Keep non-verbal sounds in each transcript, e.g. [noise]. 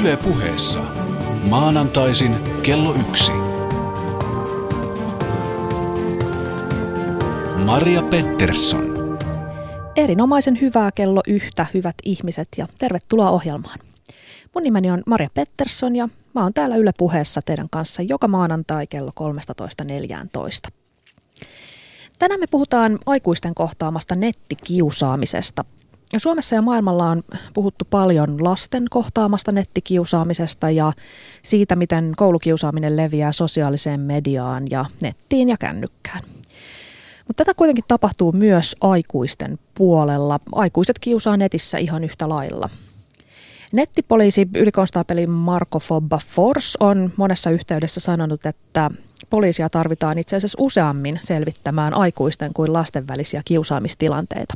Yle puheessa. Maanantaisin kello yksi. Maria Pettersson. Erinomaisen hyvää kello yhtä, hyvät ihmiset, ja tervetuloa ohjelmaan. Mun nimeni on Maria Pettersson ja mä oon täällä Yle puheessa teidän kanssa joka maanantai kello 13.14. Tänään me puhutaan aikuisten kohtaamasta nettikiusaamisesta. Suomessa ja maailmalla on puhuttu paljon lasten kohtaamasta nettikiusaamisesta ja siitä, miten koulukiusaaminen leviää sosiaaliseen mediaan ja nettiin ja kännykkään. Mutta tätä kuitenkin tapahtuu myös aikuisten puolella. Aikuiset kiusaa netissä ihan yhtä lailla. Nettipoliisi ylikonstaapeli Marko Fobba Fors on monessa yhteydessä sanonut, että poliisia tarvitaan itse asiassa useammin selvittämään aikuisten kuin lasten välisiä kiusaamistilanteita.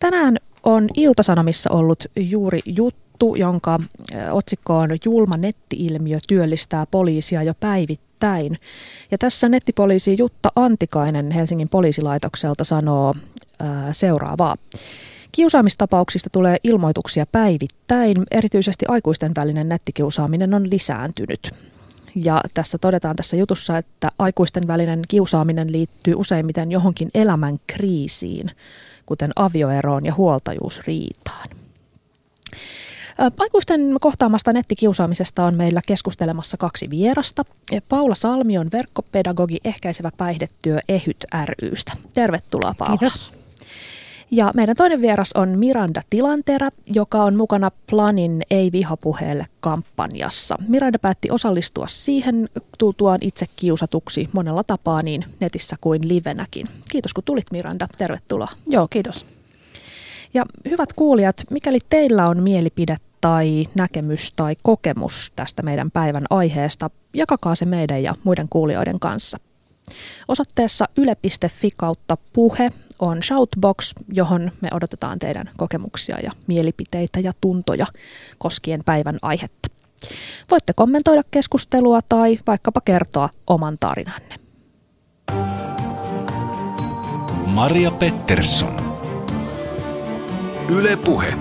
Tänään on Iltasanomissa ollut juuri juttu, jonka otsikko on Julma nettiilmiö työllistää poliisia jo päivittäin. Ja tässä nettipoliisi Jutta Antikainen Helsingin poliisilaitokselta sanoo ää, seuraavaa. Kiusaamistapauksista tulee ilmoituksia päivittäin. Erityisesti aikuisten välinen nettikiusaaminen on lisääntynyt. Ja tässä todetaan tässä jutussa, että aikuisten välinen kiusaaminen liittyy useimmiten johonkin elämän kriisiin, kuten avioeroon ja huoltajuusriitaan. Aikuisten kohtaamasta nettikiusaamisesta on meillä keskustelemassa kaksi vierasta. Paula Salmi on verkkopedagogi ehkäisevä päihdetyö EHYT rystä. Tervetuloa Paula. Kiitos. Ja meidän toinen vieras on Miranda Tilanterä, joka on mukana Planin Ei vihapuheelle kampanjassa. Miranda päätti osallistua siihen tultuaan itse kiusatuksi monella tapaa niin netissä kuin livenäkin. Kiitos kun tulit Miranda, tervetuloa. Joo, kiitos. Ja hyvät kuulijat, mikäli teillä on mielipide tai näkemys tai kokemus tästä meidän päivän aiheesta, jakakaa se meidän ja muiden kuulijoiden kanssa. Osoitteessa yle.fi kautta puhe on Shoutbox, johon me odotetaan teidän kokemuksia ja mielipiteitä ja tuntoja koskien päivän aihetta. Voitte kommentoida keskustelua tai vaikkapa kertoa oman tarinanne. Maria Pettersson. Yle Puhe.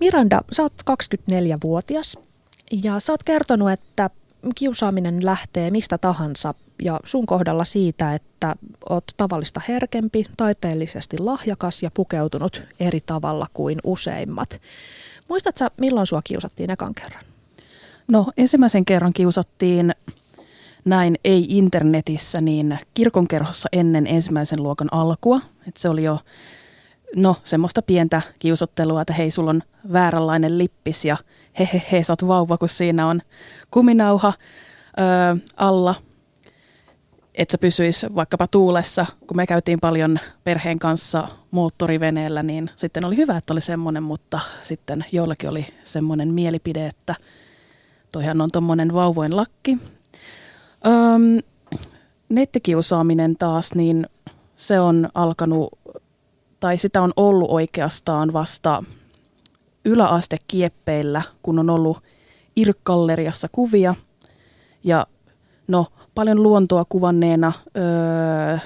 Miranda, sä oot 24-vuotias ja sä oot kertonut, että kiusaaminen lähtee mistä tahansa ja sun kohdalla siitä, että oot tavallista herkempi, taiteellisesti lahjakas ja pukeutunut eri tavalla kuin useimmat. Muistatko milloin sua kiusattiin ekan kerran? No ensimmäisen kerran kiusattiin näin ei internetissä, niin kirkonkerhossa ennen ensimmäisen luokan alkua. Et se oli jo no, semmoista pientä kiusottelua, että hei, sulla on vääränlainen lippis ja he, he, he sä oot vauva, kun siinä on kuminauha alla – että se pysyisi vaikkapa tuulessa, kun me käytiin paljon perheen kanssa moottoriveneellä, niin sitten oli hyvä, että oli semmoinen, mutta sitten joillakin oli semmoinen mielipide, että toihan on tuommoinen vauvoin lakki. Öm, nettikiusaaminen taas, niin se on alkanut, tai sitä on ollut oikeastaan vasta yläastekieppeillä, kun on ollut irkkalleriassa kuvia. Ja no, paljon luontoa kuvanneena. Öö,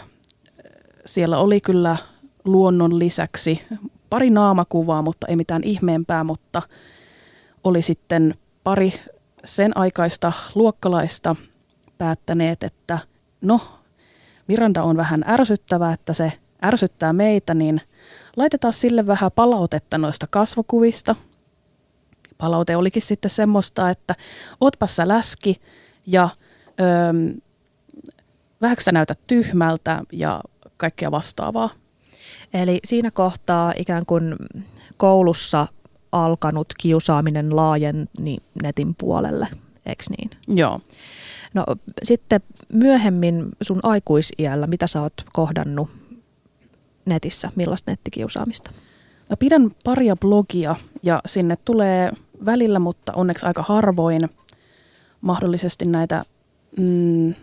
siellä oli kyllä luonnon lisäksi pari naamakuvaa, mutta ei mitään ihmeempää, mutta oli sitten pari sen aikaista luokkalaista päättäneet, että no, Miranda on vähän ärsyttävä, että se ärsyttää meitä, niin laitetaan sille vähän palautetta noista kasvokuvista. Palaute olikin sitten semmoista, että ootpa sä läski ja öö, vähäksi näytät tyhmältä ja kaikkea vastaavaa. Eli siinä kohtaa ikään kuin koulussa alkanut kiusaaminen laajeni netin puolelle, eikö niin? Joo. No sitten myöhemmin sun aikuisiällä, mitä sä oot kohdannut netissä, millaista nettikiusaamista? Mä pidän paria blogia ja sinne tulee välillä, mutta onneksi aika harvoin mahdollisesti näitä mm,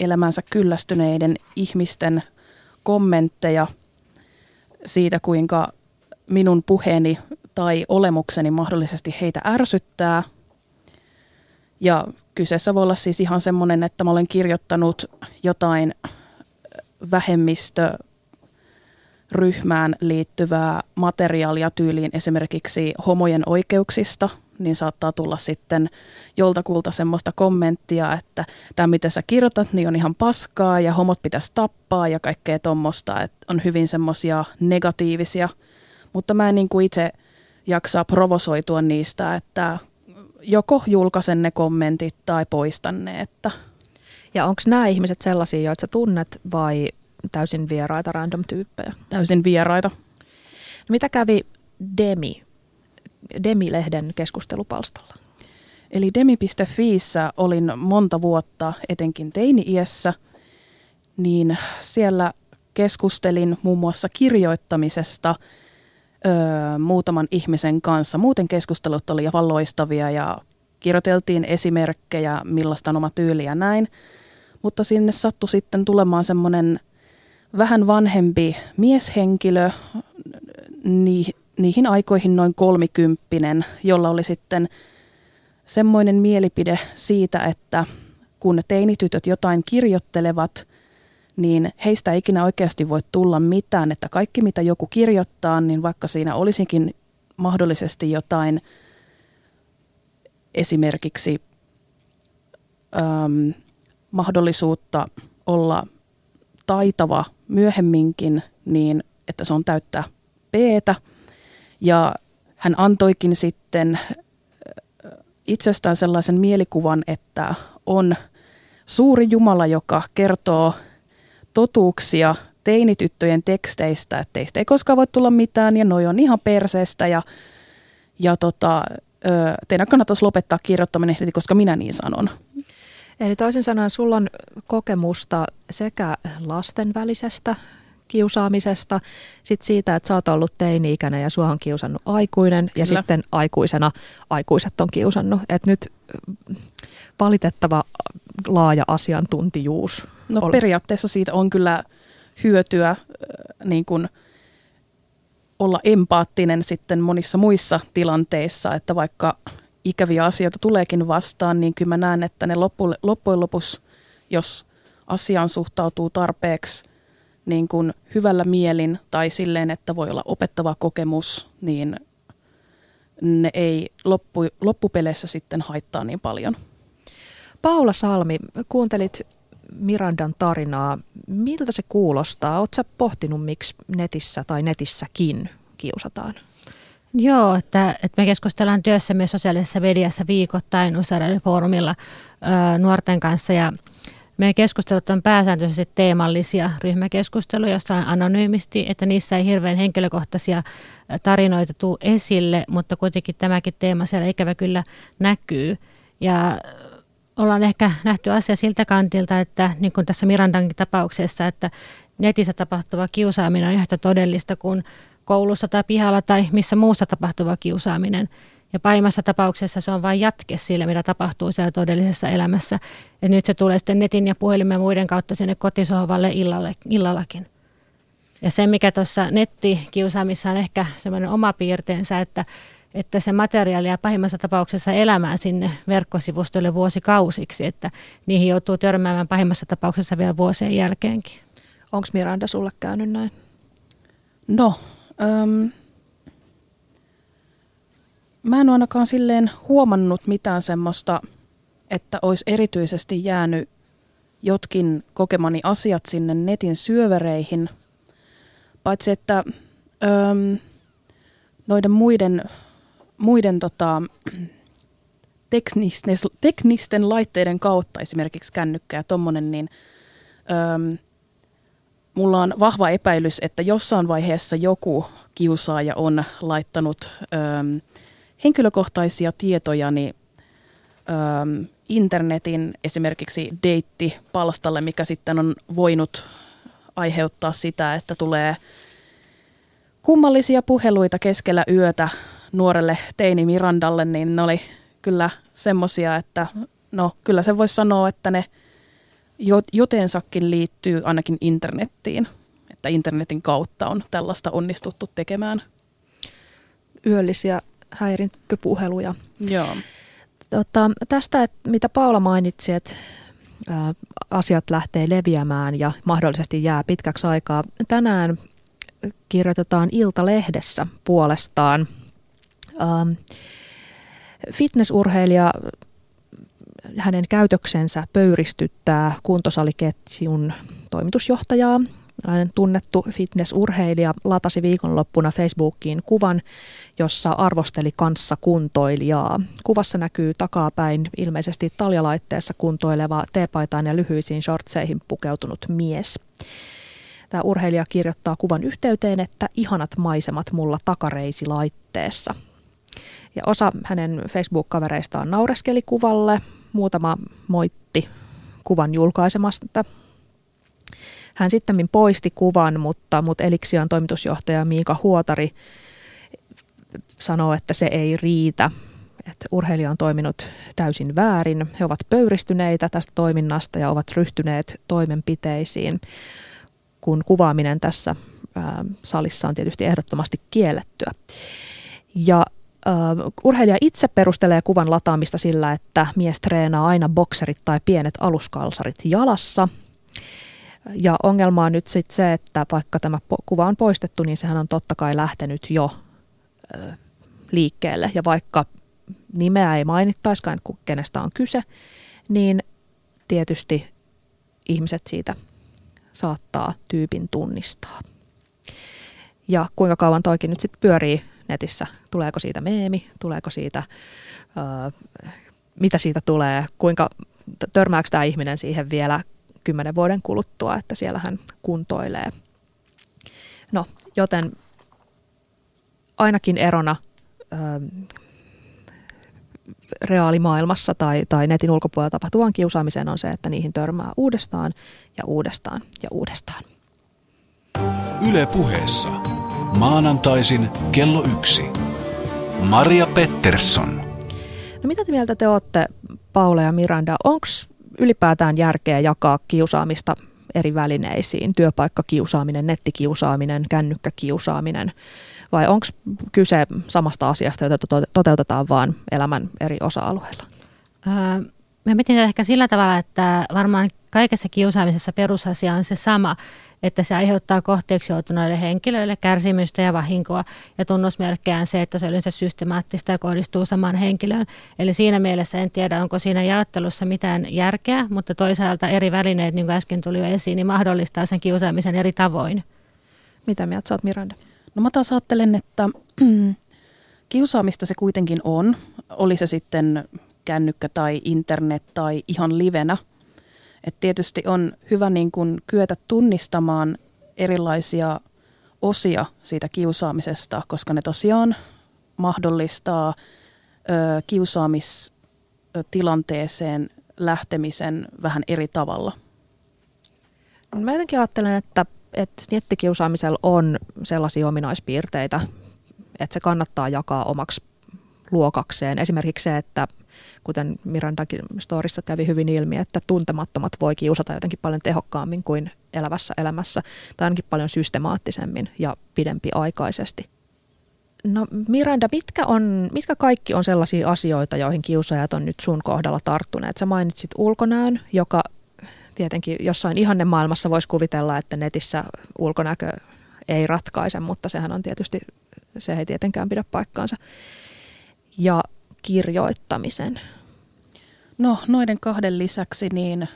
elämänsä kyllästyneiden ihmisten kommentteja siitä, kuinka minun puheeni tai olemukseni mahdollisesti heitä ärsyttää. Ja kyseessä voi olla siis ihan semmoinen, että mä olen kirjoittanut jotain vähemmistö ryhmään liittyvää materiaalia tyyliin esimerkiksi homojen oikeuksista, niin saattaa tulla sitten joltakulta semmoista kommenttia, että tämä mitä sä kirjoitat, niin on ihan paskaa ja homot pitäisi tappaa ja kaikkea tuommoista, että on hyvin semmoisia negatiivisia. Mutta mä en niin kuin itse jaksaa provosoitua niistä, että joko julkaisen ne kommentit tai poistan ne. Että. Ja onko nämä ihmiset sellaisia, joita sä tunnet vai täysin vieraita random tyyppejä? Täysin vieraita. No mitä kävi Demi, Demi-lehden keskustelupalstalla? Eli demi.fiissä olin monta vuotta, etenkin teini-iässä, niin siellä keskustelin muun muassa kirjoittamisesta – öö, muutaman ihmisen kanssa. Muuten keskustelut oli aivan loistavia ja kirjoiteltiin esimerkkejä, millaista on oma tyyli ja näin. Mutta sinne sattui sitten tulemaan semmoinen vähän vanhempi mieshenkilö, ni, niihin aikoihin noin kolmikymppinen, jolla oli sitten semmoinen mielipide siitä, että kun teinitytöt jotain kirjoittelevat, niin heistä ei ikinä oikeasti voi tulla mitään, että kaikki mitä joku kirjoittaa, niin vaikka siinä olisikin mahdollisesti jotain esimerkiksi äm, mahdollisuutta olla taitava myöhemminkin, niin että se on täyttää p Ja hän antoikin sitten itsestään sellaisen mielikuvan, että on suuri Jumala, joka kertoo totuuksia teinityttöjen teksteistä, että teistä ei koskaan voi tulla mitään ja noi on ihan perseestä ja, ja tota, teidän kannattaisi lopettaa kirjoittaminen heti, koska minä niin sanon. Eli toisin sanoen sulla on kokemusta sekä lasten välisestä kiusaamisesta, sit siitä, että sä oot ollut teini-ikäinen ja sua on kiusannut aikuinen ja Kyllä. sitten aikuisena aikuiset on kiusannut. Et nyt valitettava laaja asiantuntijuus. No oli. periaatteessa siitä on kyllä hyötyä niin kuin olla empaattinen sitten monissa muissa tilanteissa, että vaikka ikäviä asioita tuleekin vastaan, niin kyllä mä näen, että ne loppu, loppujen lopuksi, jos asiaan suhtautuu tarpeeksi niin kuin hyvällä mielin tai silleen, että voi olla opettava kokemus, niin ne ei loppu, loppupeleissä sitten haittaa niin paljon. Paula Salmi, kuuntelit Mirandan tarinaa. Miltä se kuulostaa? Oletko pohtinut, miksi netissä tai netissäkin kiusataan? Joo, että, että me keskustellaan työssämme sosiaalisessa mediassa viikoittain useilla foorumilla ö, nuorten kanssa ja meidän keskustelut on pääsääntöisesti teemallisia ryhmäkeskusteluja, joissa on anonyymisti, että niissä ei hirveän henkilökohtaisia tarinoita tule esille, mutta kuitenkin tämäkin teema siellä ikävä kyllä näkyy. Ja ollaan ehkä nähty asia siltä kantilta, että niin kuin tässä Mirandankin tapauksessa, että netissä tapahtuva kiusaaminen on yhtä todellista kuin koulussa tai pihalla tai missä muussa tapahtuva kiusaaminen. Ja pahimmassa tapauksessa se on vain jatke sille, mitä tapahtuu siellä todellisessa elämässä. Ja nyt se tulee sitten netin ja puhelimen ja muiden kautta sinne kotisohvalle illalle, illallakin. Ja se, mikä tuossa nettikiusaamissa on ehkä semmoinen oma piirteensä, että että se materiaali ja pahimmassa tapauksessa elämään sinne verkkosivustolle vuosikausiksi, että niihin joutuu törmäämään pahimmassa tapauksessa vielä vuosien jälkeenkin. Onko Miranda sulle käynyt näin? No, äm, mä en ainakaan silleen huomannut mitään semmoista, että olisi erityisesti jäänyt jotkin kokemani asiat sinne netin syövereihin, paitsi että äm, noiden muiden muiden tota, teknisten, teknisten laitteiden kautta, esimerkiksi kännykkä ja tommonen, niin öm, mulla on vahva epäilys, että jossain vaiheessa joku kiusaaja on laittanut öm, henkilökohtaisia tietoja niin, öm, internetin esimerkiksi deittipalstalle, mikä sitten on voinut aiheuttaa sitä, että tulee kummallisia puheluita keskellä yötä nuorelle teini Mirandalle, niin ne oli kyllä semmosia, että no kyllä se voisi sanoa, että ne jotensakin liittyy ainakin internettiin, että internetin kautta on tällaista onnistuttu tekemään. Yöllisiä häirintöpuheluja. Joo. Tota, tästä, että mitä Paula mainitsi, että ä, asiat lähtee leviämään ja mahdollisesti jää pitkäksi aikaa. Tänään kirjoitetaan Ilta-lehdessä puolestaan. Ähm, fitnessurheilija hänen käytöksensä pöyristyttää kuntosaliketjun toimitusjohtajaa. Tunnettu fitnessurheilija latasi viikonloppuna Facebookiin kuvan, jossa arvosteli kanssa kuntoilijaa. Kuvassa näkyy takapäin ilmeisesti taljalaitteessa kuntoileva teepaitaan ja lyhyisiin shortseihin pukeutunut mies. Tämä urheilija kirjoittaa kuvan yhteyteen, että ihanat maisemat mulla takareisilaitteessa. Ja osa hänen Facebook-kavereistaan naureskeli kuvalle, muutama moitti kuvan julkaisemasta. Hän sitten poisti kuvan, mutta, mutta Eliksian toimitusjohtaja Miika Huotari sanoo, että se ei riitä. Että urheilija on toiminut täysin väärin. He ovat pöyristyneitä tästä toiminnasta ja ovat ryhtyneet toimenpiteisiin, kun kuvaaminen tässä salissa on tietysti ehdottomasti kiellettyä. Ja Uh, urheilija itse perustelee kuvan lataamista sillä, että mies treenaa aina bokserit tai pienet aluskalsarit jalassa. Ja ongelma on nyt sitten se, että vaikka tämä kuva on poistettu, niin sehän on totta kai lähtenyt jo liikkeelle. Ja vaikka nimeä ei mainittaiskaan, kenestä on kyse, niin tietysti ihmiset siitä saattaa tyypin tunnistaa. Ja kuinka kauan toikin nyt sitten pyörii netissä. Tuleeko siitä meemi, tuleeko siitä, ö, mitä siitä tulee, kuinka törmääkö tämä ihminen siihen vielä kymmenen vuoden kuluttua, että siellä hän kuntoilee. No, joten ainakin erona ö, reaalimaailmassa tai, tai netin ulkopuolella tapahtuvan kiusaamiseen on se, että niihin törmää uudestaan ja uudestaan ja uudestaan. Yle puheessa. Maanantaisin kello yksi. Maria Pettersson. No mitä te mieltä te olette, Paula ja Miranda? Onko ylipäätään järkeä jakaa kiusaamista eri välineisiin? Työpaikkakiusaaminen, nettikiusaaminen, kännykkäkiusaaminen? Vai onko kyse samasta asiasta, jota toteutetaan vain elämän eri osa-alueilla? Öö, mä mietin ehkä sillä tavalla, että varmaan kaikessa kiusaamisessa perusasia on se sama, että se aiheuttaa kohteeksi joutuneille henkilöille kärsimystä ja vahinkoa. Ja tunnusmerkkejä on se, että se on yleensä systemaattista ja kohdistuu samaan henkilöön. Eli siinä mielessä en tiedä, onko siinä jaottelussa mitään järkeä, mutta toisaalta eri välineet, niin kuin äsken tuli jo esiin, niin mahdollistaa sen kiusaamisen eri tavoin. Mitä mieltä sä oot, Miranda? No mä taas ajattelen, että [clears throat] kiusaamista se kuitenkin on. Oli se sitten kännykkä tai internet tai ihan livenä – et tietysti on hyvä niin kuin kyetä tunnistamaan erilaisia osia siitä kiusaamisesta, koska ne tosiaan mahdollistaa ö, kiusaamistilanteeseen lähtemisen vähän eri tavalla. Mä jotenkin ajattelen, että, että nettikiusaamisella on sellaisia ominaispiirteitä, että se kannattaa jakaa omaksi luokakseen. Esimerkiksi se, että kuten Mirandakin storissa kävi hyvin ilmi, että tuntemattomat voi kiusata jotenkin paljon tehokkaammin kuin elävässä elämässä, tai ainakin paljon systemaattisemmin ja pidempiaikaisesti. No Miranda, mitkä, on, mitkä kaikki on sellaisia asioita, joihin kiusaajat on nyt sun kohdalla tarttuneet? Sä mainitsit ulkonäön, joka tietenkin jossain ihanne maailmassa voisi kuvitella, että netissä ulkonäkö ei ratkaise, mutta sehän on tietysti, se ei tietenkään pidä paikkaansa. Ja kirjoittamisen? No noiden kahden lisäksi niin ö,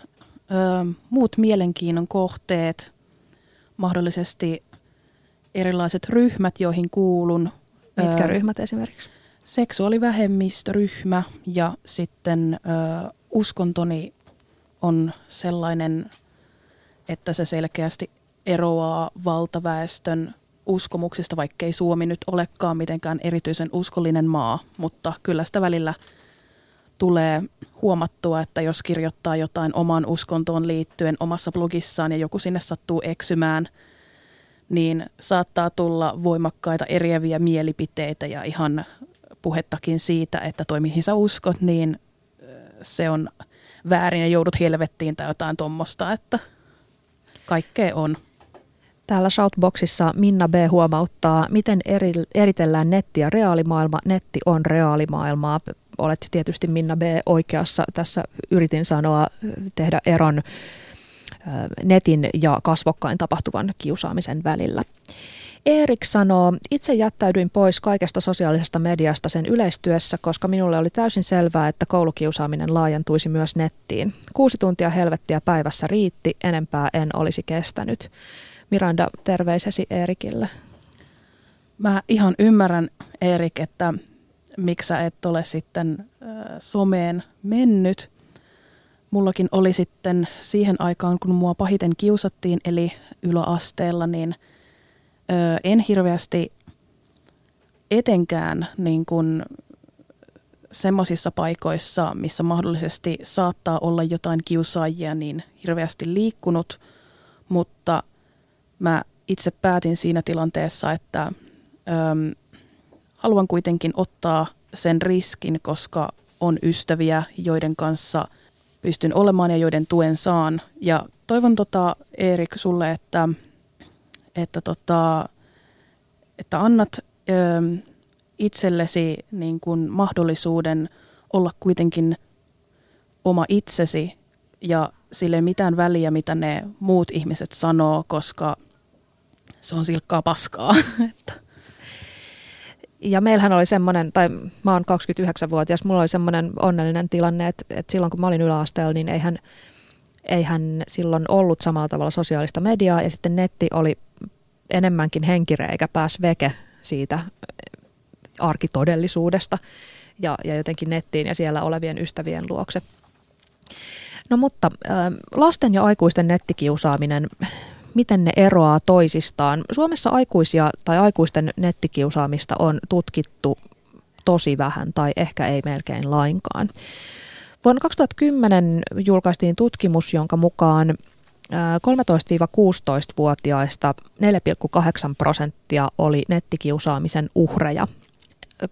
muut mielenkiinnon kohteet, mahdollisesti erilaiset ryhmät, joihin kuulun. Mitkä ö, ryhmät esimerkiksi? Seksuaalivähemmistöryhmä ja sitten ö, uskontoni on sellainen, että se selkeästi eroaa valtaväestön uskomuksista, vaikkei Suomi nyt olekaan mitenkään erityisen uskollinen maa, mutta kyllä sitä välillä tulee huomattua, että jos kirjoittaa jotain oman uskontoon liittyen omassa blogissaan ja joku sinne sattuu eksymään, niin saattaa tulla voimakkaita eriäviä mielipiteitä ja ihan puhettakin siitä, että toi mihin sä uskot, niin se on väärin ja joudut helvettiin tai jotain tuommoista, että kaikkea on. Täällä Shoutboxissa Minna B. huomauttaa, miten eri, eritellään netti ja reaalimaailma. Netti on reaalimaailmaa. Olet tietysti Minna B. oikeassa. Tässä yritin sanoa tehdä eron netin ja kasvokkain tapahtuvan kiusaamisen välillä. Erik sanoo, itse jättäydyin pois kaikesta sosiaalisesta mediasta sen yleistyessä, koska minulle oli täysin selvää, että koulukiusaaminen laajentuisi myös nettiin. Kuusi tuntia helvettiä päivässä riitti, enempää en olisi kestänyt. Miranda, terveisesi Eerikille. Mä ihan ymmärrän, Erik, että miksi sä et ole sitten äh, someen mennyt. Mullakin oli sitten siihen aikaan, kun mua pahiten kiusattiin, eli yläasteella, niin ö, en hirveästi etenkään niin kuin semmoisissa paikoissa, missä mahdollisesti saattaa olla jotain kiusaajia, niin hirveästi liikkunut, mutta mä itse päätin siinä tilanteessa, että ö, haluan kuitenkin ottaa sen riskin, koska on ystäviä, joiden kanssa pystyn olemaan ja joiden tuen saan. Ja toivon tota, Erik sulle, että, että, tota, että annat ö, itsellesi niin kuin mahdollisuuden olla kuitenkin oma itsesi ja sille mitään väliä, mitä ne muut ihmiset sanoo, koska se on silkkaa paskaa. [laughs] ja meillähän oli semmoinen, tai mä oon 29-vuotias, mulla oli semmoinen onnellinen tilanne, että, että silloin kun mä olin yläasteella, niin eihän, eihän silloin ollut samalla tavalla sosiaalista mediaa, ja sitten netti oli enemmänkin henkireikä, pääs veke siitä arkitodellisuudesta ja, ja jotenkin nettiin ja siellä olevien ystävien luokse. No mutta lasten ja aikuisten nettikiusaaminen, miten ne eroaa toisistaan. Suomessa aikuisia tai aikuisten nettikiusaamista on tutkittu tosi vähän tai ehkä ei melkein lainkaan. Vuonna 2010 julkaistiin tutkimus, jonka mukaan 13-16-vuotiaista 4,8 prosenttia oli nettikiusaamisen uhreja,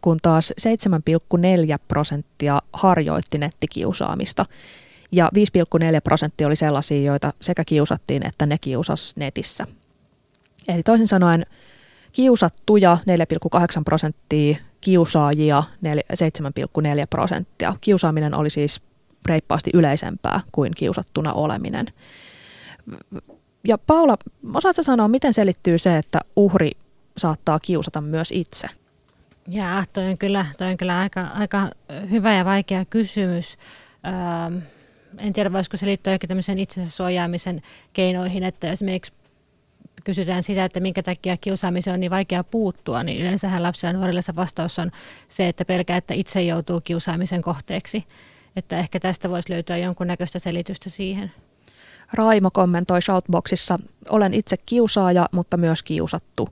kun taas 7,4 prosenttia harjoitti nettikiusaamista ja 5,4 prosenttia oli sellaisia, joita sekä kiusattiin että ne kiusas netissä. Eli toisin sanoen kiusattuja 4,8 prosenttia, kiusaajia 7,4 prosenttia. Kiusaaminen oli siis reippaasti yleisempää kuin kiusattuna oleminen. Ja Paula, osaatko sanoa, miten selittyy se, että uhri saattaa kiusata myös itse? Jaa, toi on kyllä, toi on kyllä aika, aika hyvä ja vaikea kysymys. Ähm, en tiedä, voisiko se liittyä ehkä tämmöisen itsensä suojaamisen keinoihin, että esimerkiksi kysytään sitä, että minkä takia kiusaamiseen on niin vaikea puuttua, niin yleensähän lapsilla ja nuorilla se vastaus on se, että pelkää, että itse joutuu kiusaamisen kohteeksi. Että ehkä tästä voisi löytyä jonkunnäköistä selitystä siihen. Raimo kommentoi Shoutboxissa, olen itse kiusaaja, mutta myös kiusattu.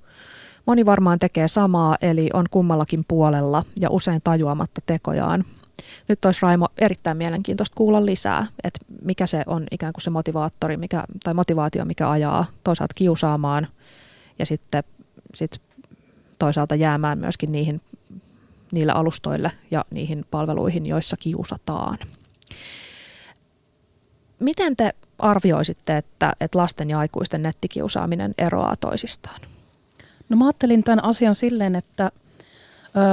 Moni varmaan tekee samaa, eli on kummallakin puolella ja usein tajuamatta tekojaan. Nyt olisi Raimo erittäin mielenkiintoista kuulla lisää, että mikä se on ikään kuin se motivaattori mikä, tai motivaatio, mikä ajaa toisaalta kiusaamaan ja sitten sit toisaalta jäämään myöskin niihin, niille alustoille ja niihin palveluihin, joissa kiusataan. Miten te arvioisitte, että, että lasten ja aikuisten nettikiusaaminen eroaa toisistaan? No mä ajattelin tämän asian silleen, että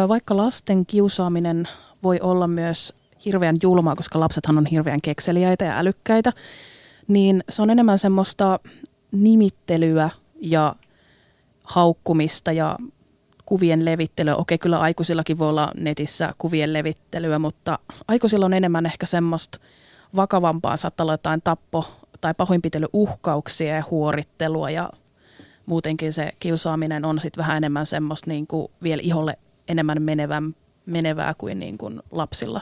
vaikka lasten kiusaaminen voi olla myös hirveän julmaa, koska lapsethan on hirveän kekseliäitä ja älykkäitä, niin se on enemmän semmoista nimittelyä ja haukkumista ja kuvien levittelyä. Okei, kyllä aikuisillakin voi olla netissä kuvien levittelyä, mutta aikuisilla on enemmän ehkä semmoista vakavampaa, saattaa olla jotain tappo- tai pahoinpitelyuhkauksia ja huorittelua ja muutenkin se kiusaaminen on sitten vähän enemmän semmoista niin kuin vielä iholle enemmän menevää, menevää kuin, niin kuin lapsilla.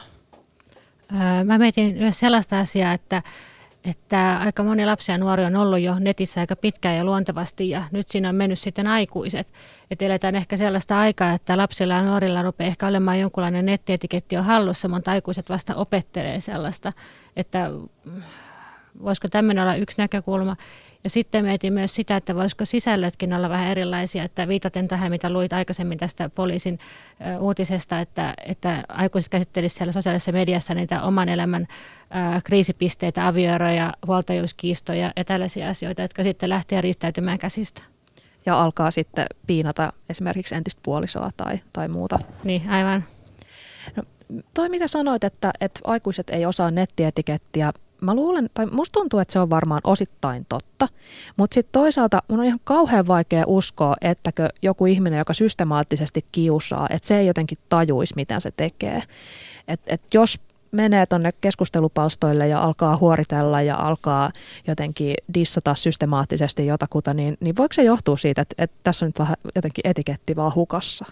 Mä mietin myös sellaista asiaa, että, että aika moni lapsi ja nuori on ollut jo netissä aika pitkään ja luontevasti ja nyt siinä on mennyt sitten aikuiset. Että eletään ehkä sellaista aikaa, että lapsilla ja nuorilla rupeaa ehkä olemaan jonkunlainen nettietiketti jo hallussa, mutta aikuiset vasta opettelee sellaista, että voisiko tämmöinen olla yksi näkökulma. Ja sitten mietin myös sitä, että voisiko sisällötkin olla vähän erilaisia, että viitaten tähän, mitä luit aikaisemmin tästä poliisin uutisesta, että, että aikuiset käsittelisivät siellä sosiaalisessa mediassa niitä oman elämän kriisipisteitä, avioeroja, huoltajuuskiistoja ja tällaisia asioita, jotka sitten lähtee riistäytymään käsistä. Ja alkaa sitten piinata esimerkiksi entistä puolisoa tai, tai muuta. Niin, aivan. No, toi mitä sanoit, että, että aikuiset ei osaa nettietikettiä, mä luulen, tai musta tuntuu, että se on varmaan osittain totta, mutta sitten toisaalta mun on ihan kauhean vaikea uskoa, ettäkö joku ihminen, joka systemaattisesti kiusaa, että se ei jotenkin tajuisi, mitä se tekee. Et, et jos menee tuonne keskustelupalstoille ja alkaa huoritella ja alkaa jotenkin dissata systemaattisesti jotakuta, niin, niin voiko se johtua siitä, että, että tässä on nyt vähän jotenkin etiketti vaan hukassa?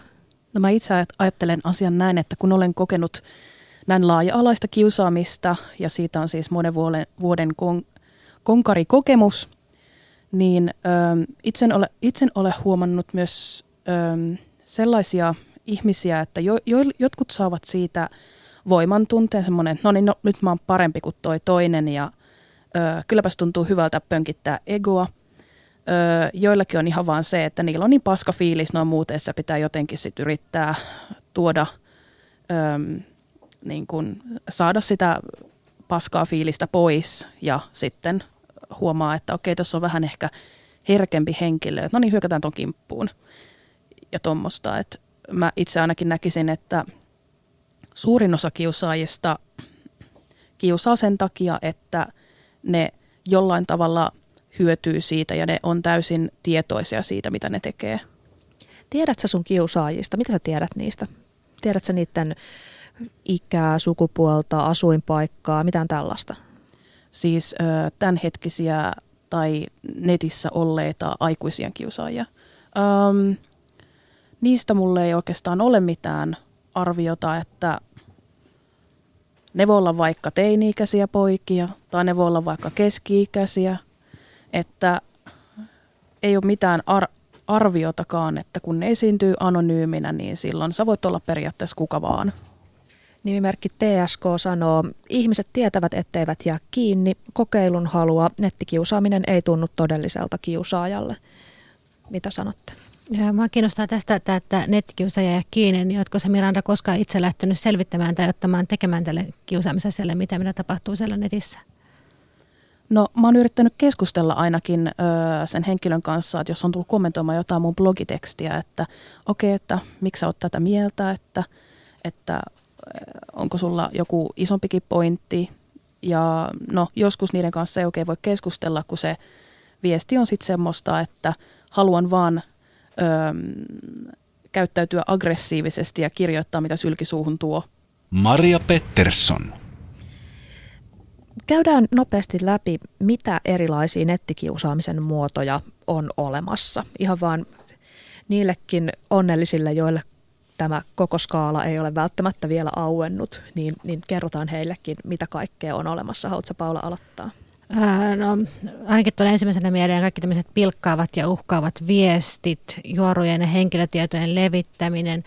No mä itse ajattelen asian näin, että kun olen kokenut näin laaja-alaista kiusaamista ja siitä on siis monen vuoden, vuoden kon, konkarikokemus, niin ö, itsen, ole, itsen ole huomannut myös ö, sellaisia ihmisiä, että jo, jo, jotkut saavat siitä voiman tunteen semmoinen, että no niin, no, nyt mä oon parempi kuin toi toinen ja ö, kylläpäs tuntuu hyvältä pönkittää egoa. Ö, joillakin on ihan vaan se, että niillä on niin paska fiilis noin muuteessa pitää jotenkin sit yrittää tuoda, ö, niin kun, saada sitä paskaa fiilistä pois ja sitten huomaa, että okei, tuossa on vähän ehkä herkempi henkilö. No niin, hyökätään ton kimppuun ja tuommoista. Että mä itse ainakin näkisin, että suurin osa kiusaajista kiusaa sen takia, että ne jollain tavalla hyötyy siitä ja ne on täysin tietoisia siitä, mitä ne tekee. Tiedätkö sun kiusaajista? Mitä sä tiedät niistä? Tiedätkö niiden ikää, sukupuolta, asuinpaikkaa, mitään tällaista? Siis tämänhetkisiä tai netissä olleita aikuisia kiusaajia. Öm, niistä mulle ei oikeastaan ole mitään arviota, että ne voi olla vaikka teini-ikäisiä poikia tai ne voi olla vaikka keski-ikäisiä, että ei ole mitään ar- arviotakaan, että kun ne esiintyy anonyyminä, niin silloin sä voit olla periaatteessa kuka vaan. Nimimerkki TSK sanoo, ihmiset tietävät, etteivät jää kiinni. Kokeilun halua, nettikiusaaminen ei tunnu todelliselta kiusaajalle. Mitä sanotte? Ja mua kiinnostaa tästä, että, että nettikiusaaja jää kiinni, niin oletko se Miranda koskaan itse lähtenyt selvittämään tai ottamaan tekemään tälle kiusaamiselle, mitä mitä tapahtuu siellä netissä? No mä oon yrittänyt keskustella ainakin ö, sen henkilön kanssa, että jos on tullut kommentoimaan jotain mun blogitekstiä, että okei, okay, että miksi sä oot tätä mieltä, että, että onko sulla joku isompikin pointti. Ja no joskus niiden kanssa ei oikein voi keskustella, kun se viesti on sitten semmoista, että haluan vaan öö, käyttäytyä aggressiivisesti ja kirjoittaa, mitä sylkisuuhun tuo. Maria Pettersson. Käydään nopeasti läpi, mitä erilaisia nettikiusaamisen muotoja on olemassa. Ihan vaan niillekin onnellisille, joille tämä koko skaala ei ole välttämättä vielä auennut, niin, niin kerrotaan heillekin, mitä kaikkea on olemassa. Haluatko Paula aloittaa? No, ainakin tuolla ensimmäisenä mieleen kaikki tämmöiset pilkkaavat ja uhkaavat viestit, juorujen ja henkilötietojen levittäminen,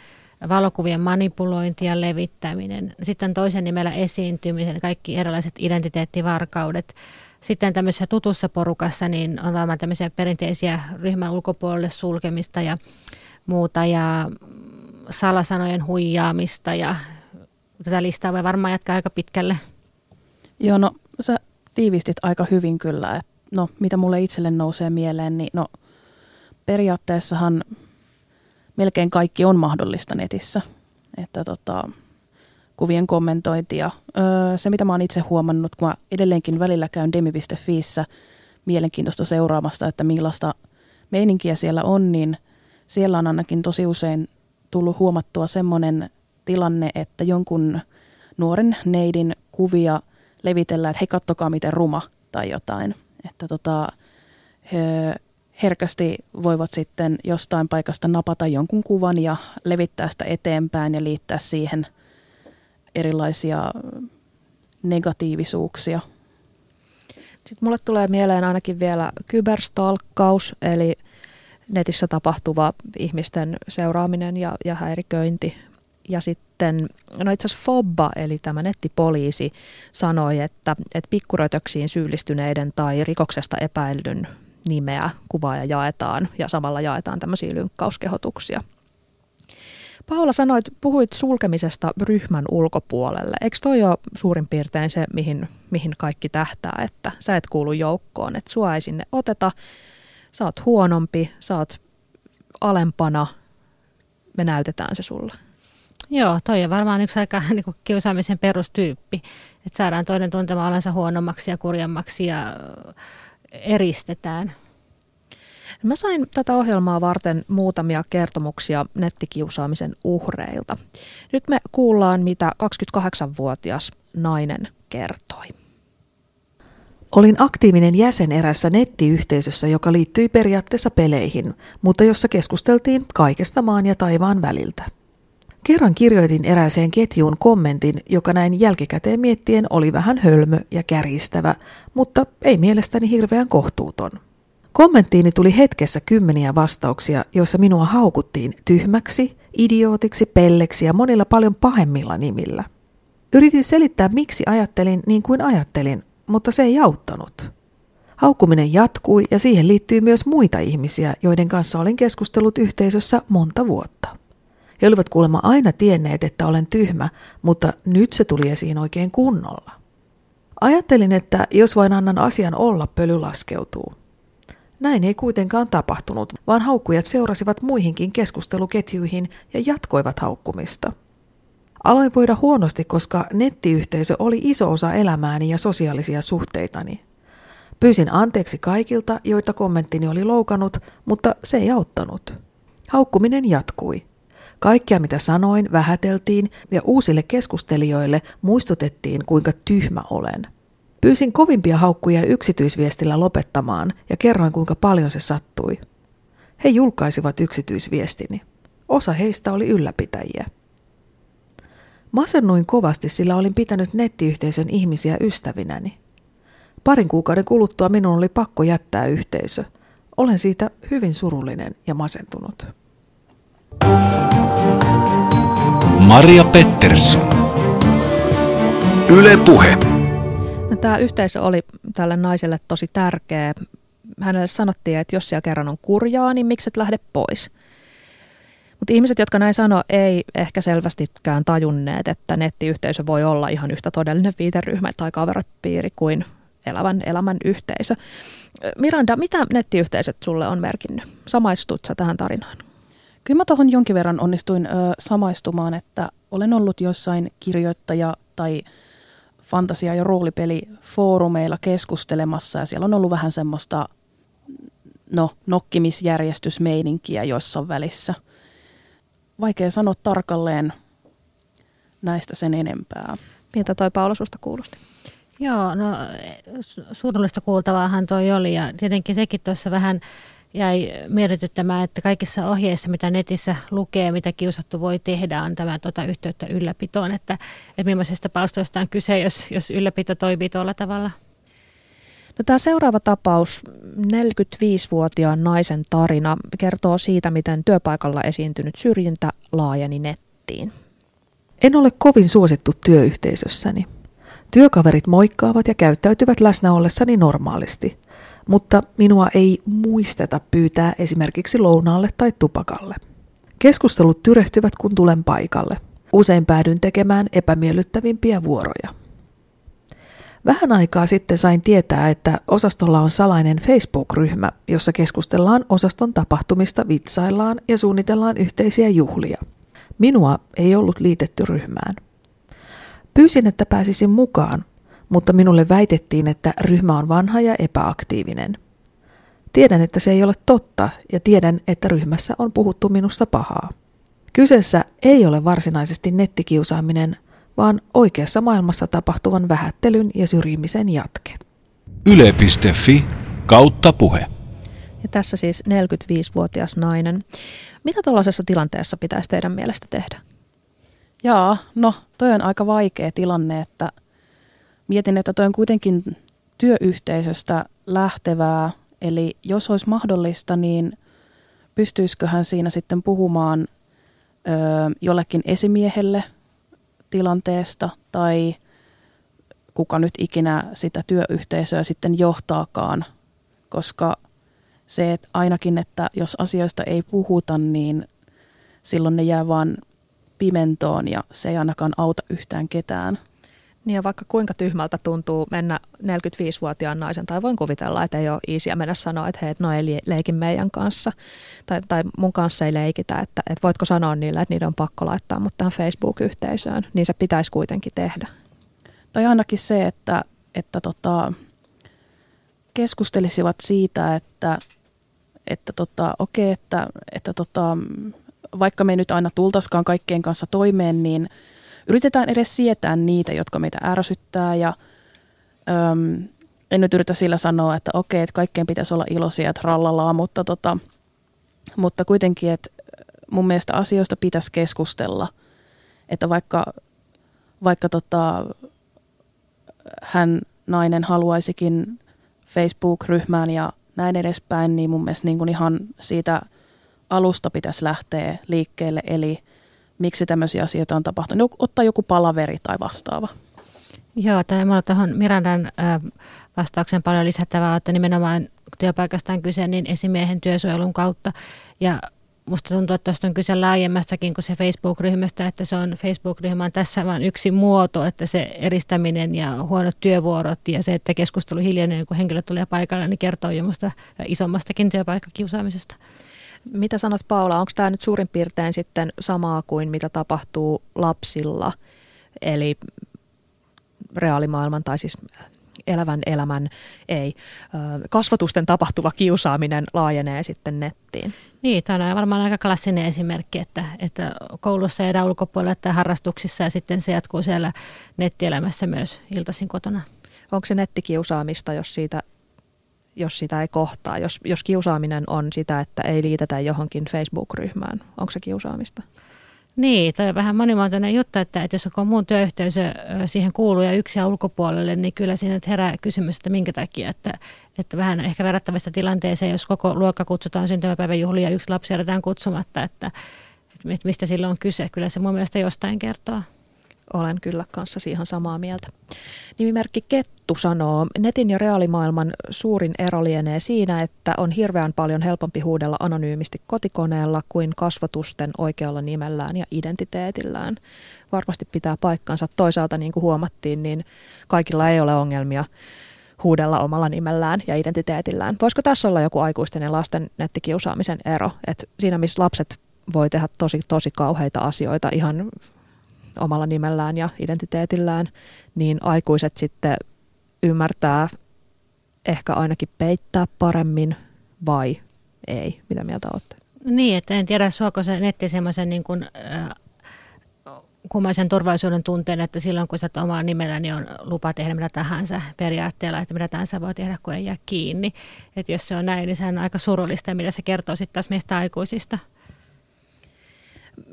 valokuvien manipulointi ja levittäminen. Sitten toisen nimellä esiintymisen, kaikki erilaiset identiteettivarkaudet. Sitten tämmöisessä tutussa porukassa niin on varmaan tämmöisiä perinteisiä ryhmän ulkopuolelle sulkemista ja muuta. Ja salasanojen huijaamista ja tätä listaa voi varmaan jatkaa aika pitkälle. Joo, no sä tiivistit aika hyvin kyllä. Et, no, mitä mulle itselle nousee mieleen, niin no, periaatteessahan melkein kaikki on mahdollista netissä. Että tota, kuvien kommentointia. Öö, se, mitä mä oon itse huomannut, kun mä edelleenkin välillä käyn demi.fiissä mielenkiintoista seuraamasta, että millaista meininkiä siellä on, niin siellä on ainakin tosi usein tullut huomattua semmoinen tilanne, että jonkun nuoren neidin kuvia levitellään, että hei kattokaa miten ruma tai jotain. Että tota, he herkästi voivat sitten jostain paikasta napata jonkun kuvan ja levittää sitä eteenpäin ja liittää siihen erilaisia negatiivisuuksia. Sitten mulle tulee mieleen ainakin vielä kyberstalkkaus, eli – netissä tapahtuva ihmisten seuraaminen ja, ja häiriköinti. Ja sitten, no itse asiassa FOBBA, eli tämä nettipoliisi, sanoi, että, että pikkurötöksiin syyllistyneiden tai rikoksesta epäillyn nimeä, kuvaa ja jaetaan, ja samalla jaetaan tämmöisiä lynkkauskehotuksia. Paula sanoit, puhuit sulkemisesta ryhmän ulkopuolelle. Eikö toi ole suurin piirtein se, mihin, mihin kaikki tähtää, että sä et kuulu joukkoon, että sua ei sinne oteta, sä oot huonompi, sä oot alempana, me näytetään se sulle. Joo, toi on varmaan yksi aika [laughs] niin kuin kiusaamisen perustyyppi, että saadaan toinen tuntemaan olensa huonommaksi ja kurjemmaksi ja eristetään. Mä sain tätä ohjelmaa varten muutamia kertomuksia nettikiusaamisen uhreilta. Nyt me kuullaan, mitä 28-vuotias nainen kertoi. Olin aktiivinen jäsen erässä nettiyhteisössä, joka liittyi periaatteessa peleihin, mutta jossa keskusteltiin kaikesta maan ja taivaan väliltä. Kerran kirjoitin erääseen ketjuun kommentin, joka näin jälkikäteen miettien oli vähän hölmö ja kärjistävä, mutta ei mielestäni hirveän kohtuuton. Kommenttiini tuli hetkessä kymmeniä vastauksia, joissa minua haukuttiin tyhmäksi, idiootiksi, pelleksi ja monilla paljon pahemmilla nimillä. Yritin selittää, miksi ajattelin niin kuin ajattelin, mutta se ei auttanut. Haukkuminen jatkui ja siihen liittyy myös muita ihmisiä, joiden kanssa olin keskustellut yhteisössä monta vuotta. He olivat kuulemma aina tienneet, että olen tyhmä, mutta nyt se tuli esiin oikein kunnolla. Ajattelin, että jos vain annan asian olla, pöly laskeutuu. Näin ei kuitenkaan tapahtunut, vaan haukkujat seurasivat muihinkin keskusteluketjuihin ja jatkoivat haukkumista. Aloin voida huonosti, koska nettiyhteisö oli iso osa elämääni ja sosiaalisia suhteitani. Pyysin anteeksi kaikilta, joita kommenttini oli loukannut, mutta se ei auttanut. Haukkuminen jatkui. Kaikkea mitä sanoin vähäteltiin ja uusille keskustelijoille muistutettiin, kuinka tyhmä olen. Pyysin kovimpia haukkuja yksityisviestillä lopettamaan ja kerroin kuinka paljon se sattui. He julkaisivat yksityisviestini. Osa heistä oli ylläpitäjiä. Masennuin kovasti, sillä olin pitänyt nettiyhteisön ihmisiä ystävinäni. Parin kuukauden kuluttua minun oli pakko jättää yhteisö. Olen siitä hyvin surullinen ja masentunut. Maria Pettersson. Yle Puhe. No, tämä yhteisö oli tälle naiselle tosi tärkeä. Hänelle sanottiin, että jos siellä kerran on kurjaa, niin miksi et lähde pois – mutta ihmiset, jotka näin sano, ei ehkä selvästikään tajunneet, että nettiyhteisö voi olla ihan yhtä todellinen viiteryhmä tai kaveripiiri kuin elävän elämän yhteisö. Miranda, mitä nettiyhteisöt sulle on merkinnyt? Samaistut sä tähän tarinaan? Kyllä mä tuohon jonkin verran onnistuin ö, samaistumaan, että olen ollut jossain kirjoittaja- tai fantasia- ja roolipelifoorumeilla keskustelemassa ja siellä on ollut vähän semmoista no, nokkimisjärjestysmeininkiä jossain välissä – vaikea sanoa tarkalleen näistä sen enempää. Miltä toi Paula susta kuulosti? Joo, no surullista kuultavaahan toi oli ja tietenkin sekin tuossa vähän jäi mietityttämään, että kaikissa ohjeissa, mitä netissä lukee, mitä kiusattu voi tehdä, on tämä tuota yhteyttä ylläpitoon, että, että millaisista palstoista on kyse, jos, jos ylläpito toimii tuolla tavalla. No, tämä seuraava tapaus, 45-vuotiaan naisen tarina, kertoo siitä, miten työpaikalla esiintynyt syrjintä laajeni nettiin. En ole kovin suosittu työyhteisössäni. Työkaverit moikkaavat ja käyttäytyvät läsnä ollessani normaalisti, mutta minua ei muisteta pyytää esimerkiksi lounaalle tai tupakalle. Keskustelut tyrehtyvät, kun tulen paikalle. Usein päädyn tekemään epämiellyttävimpiä vuoroja. Vähän aikaa sitten sain tietää, että osastolla on salainen Facebook-ryhmä, jossa keskustellaan osaston tapahtumista, vitsaillaan ja suunnitellaan yhteisiä juhlia. Minua ei ollut liitetty ryhmään. Pyysin, että pääsisin mukaan, mutta minulle väitettiin, että ryhmä on vanha ja epäaktiivinen. Tiedän, että se ei ole totta ja tiedän, että ryhmässä on puhuttu minusta pahaa. Kyseessä ei ole varsinaisesti nettikiusaaminen, vaan oikeassa maailmassa tapahtuvan vähättelyn ja syrjimisen jatke. Yle.fi kautta puhe. Ja tässä siis 45-vuotias nainen. Mitä tuollaisessa tilanteessa pitäisi teidän mielestä tehdä? Jaa, no toi on aika vaikea tilanne, että mietin, että toi on kuitenkin työyhteisöstä lähtevää, eli jos olisi mahdollista, niin pystyisiköhän siinä sitten puhumaan ö, jollekin esimiehelle – tilanteesta tai kuka nyt ikinä sitä työyhteisöä sitten johtaakaan, koska se, että ainakin, että jos asioista ei puhuta, niin silloin ne jää vaan pimentoon ja se ei ainakaan auta yhtään ketään. Niin ja vaikka kuinka tyhmältä tuntuu mennä 45-vuotiaan naisen, tai voin kuvitella, että ei ole easyä mennä sanoa, että hei, no ei leikin meidän kanssa, tai, tai mun kanssa ei leikitä, että, että voitko sanoa niille, että niiden on pakko laittaa mut tähän Facebook-yhteisöön, niin se pitäisi kuitenkin tehdä. Tai ainakin se, että, että tota, keskustelisivat siitä, että, että tota, okei, että, että tota, vaikka me nyt aina tultaskaan kaikkien kanssa toimeen, niin – yritetään edes sietää niitä, jotka meitä ärsyttää ja öm, en nyt yritä sillä sanoa, että okei, että kaikkeen pitäisi olla iloisia, että rallalaa, mutta, tota, mutta kuitenkin, että mun mielestä asioista pitäisi keskustella, että vaikka, vaikka tota, hän nainen haluaisikin Facebook-ryhmään ja näin edespäin, niin mun mielestä niin kuin ihan siitä alusta pitäisi lähteä liikkeelle, eli – miksi tämmöisiä asioita on tapahtunut. Ottaa joku palaveri tai vastaava. Joo, tai minulla tuohon Mirandan vastauksen paljon lisättävää, että nimenomaan työpaikasta on kyse niin esimiehen työsuojelun kautta. Ja musta tuntuu, että tuosta on kyse laajemmastakin kuin se Facebook-ryhmästä, että se on Facebook-ryhmä on tässä vain yksi muoto, että se eristäminen ja huonot työvuorot ja se, että keskustelu hiljenee, kun henkilö tulee paikalle, niin kertoo jo musta isommastakin työpaikkakiusaamisesta. Mitä sanot Paula, onko tämä nyt suurin piirtein sitten samaa kuin mitä tapahtuu lapsilla, eli reaalimaailman tai siis elävän elämän, ei, kasvatusten tapahtuva kiusaaminen laajenee sitten nettiin? Niin, tämä on varmaan aika klassinen esimerkki, että, että koulussa ja ulkopuolella tai harrastuksissa ja sitten se jatkuu siellä nettielämässä myös iltaisin kotona. Onko se nettikiusaamista, jos siitä jos sitä ei kohtaa. Jos, jos kiusaaminen on sitä, että ei liitetä johonkin Facebook-ryhmään, onko se kiusaamista? Niin, toi on vähän monimuotoinen juttu, että, että jos on muun työyhteisö siihen kuuluu ja yksi ulkopuolelle, niin kyllä siinä herää kysymys, että minkä takia, että, että vähän ehkä verrattavista tilanteeseen, jos koko luokka kutsutaan syntymäpäiväjuhlia ja yksi lapsi jätetään kutsumatta, että, että mistä silloin on kyse. Kyllä se mun mielestä jostain kertoo olen kyllä kanssasi ihan samaa mieltä. Nimimerkki Kettu sanoo, netin ja reaalimaailman suurin ero lienee siinä, että on hirveän paljon helpompi huudella anonyymisti kotikoneella kuin kasvatusten oikealla nimellään ja identiteetillään. Varmasti pitää paikkansa. Toisaalta niin kuin huomattiin, niin kaikilla ei ole ongelmia huudella omalla nimellään ja identiteetillään. Voisiko tässä olla joku aikuisten ja lasten nettikiusaamisen ero? että siinä missä lapset voi tehdä tosi, tosi kauheita asioita ihan omalla nimellään ja identiteetillään, niin aikuiset sitten ymmärtää ehkä ainakin peittää paremmin vai ei. Mitä mieltä olette? Niin, että en tiedä, suoko se netti semmoisen niin kuin, äh, kummaisen turvallisuuden tunteen, että silloin kun sä omalla nimellä, niin on lupa tehdä mitä tahansa periaatteella, että mitä tahansa voi tehdä, kun ei jää kiinni. Että jos se on näin, niin se on aika surullista, mitä se kertoo sitten taas meistä aikuisista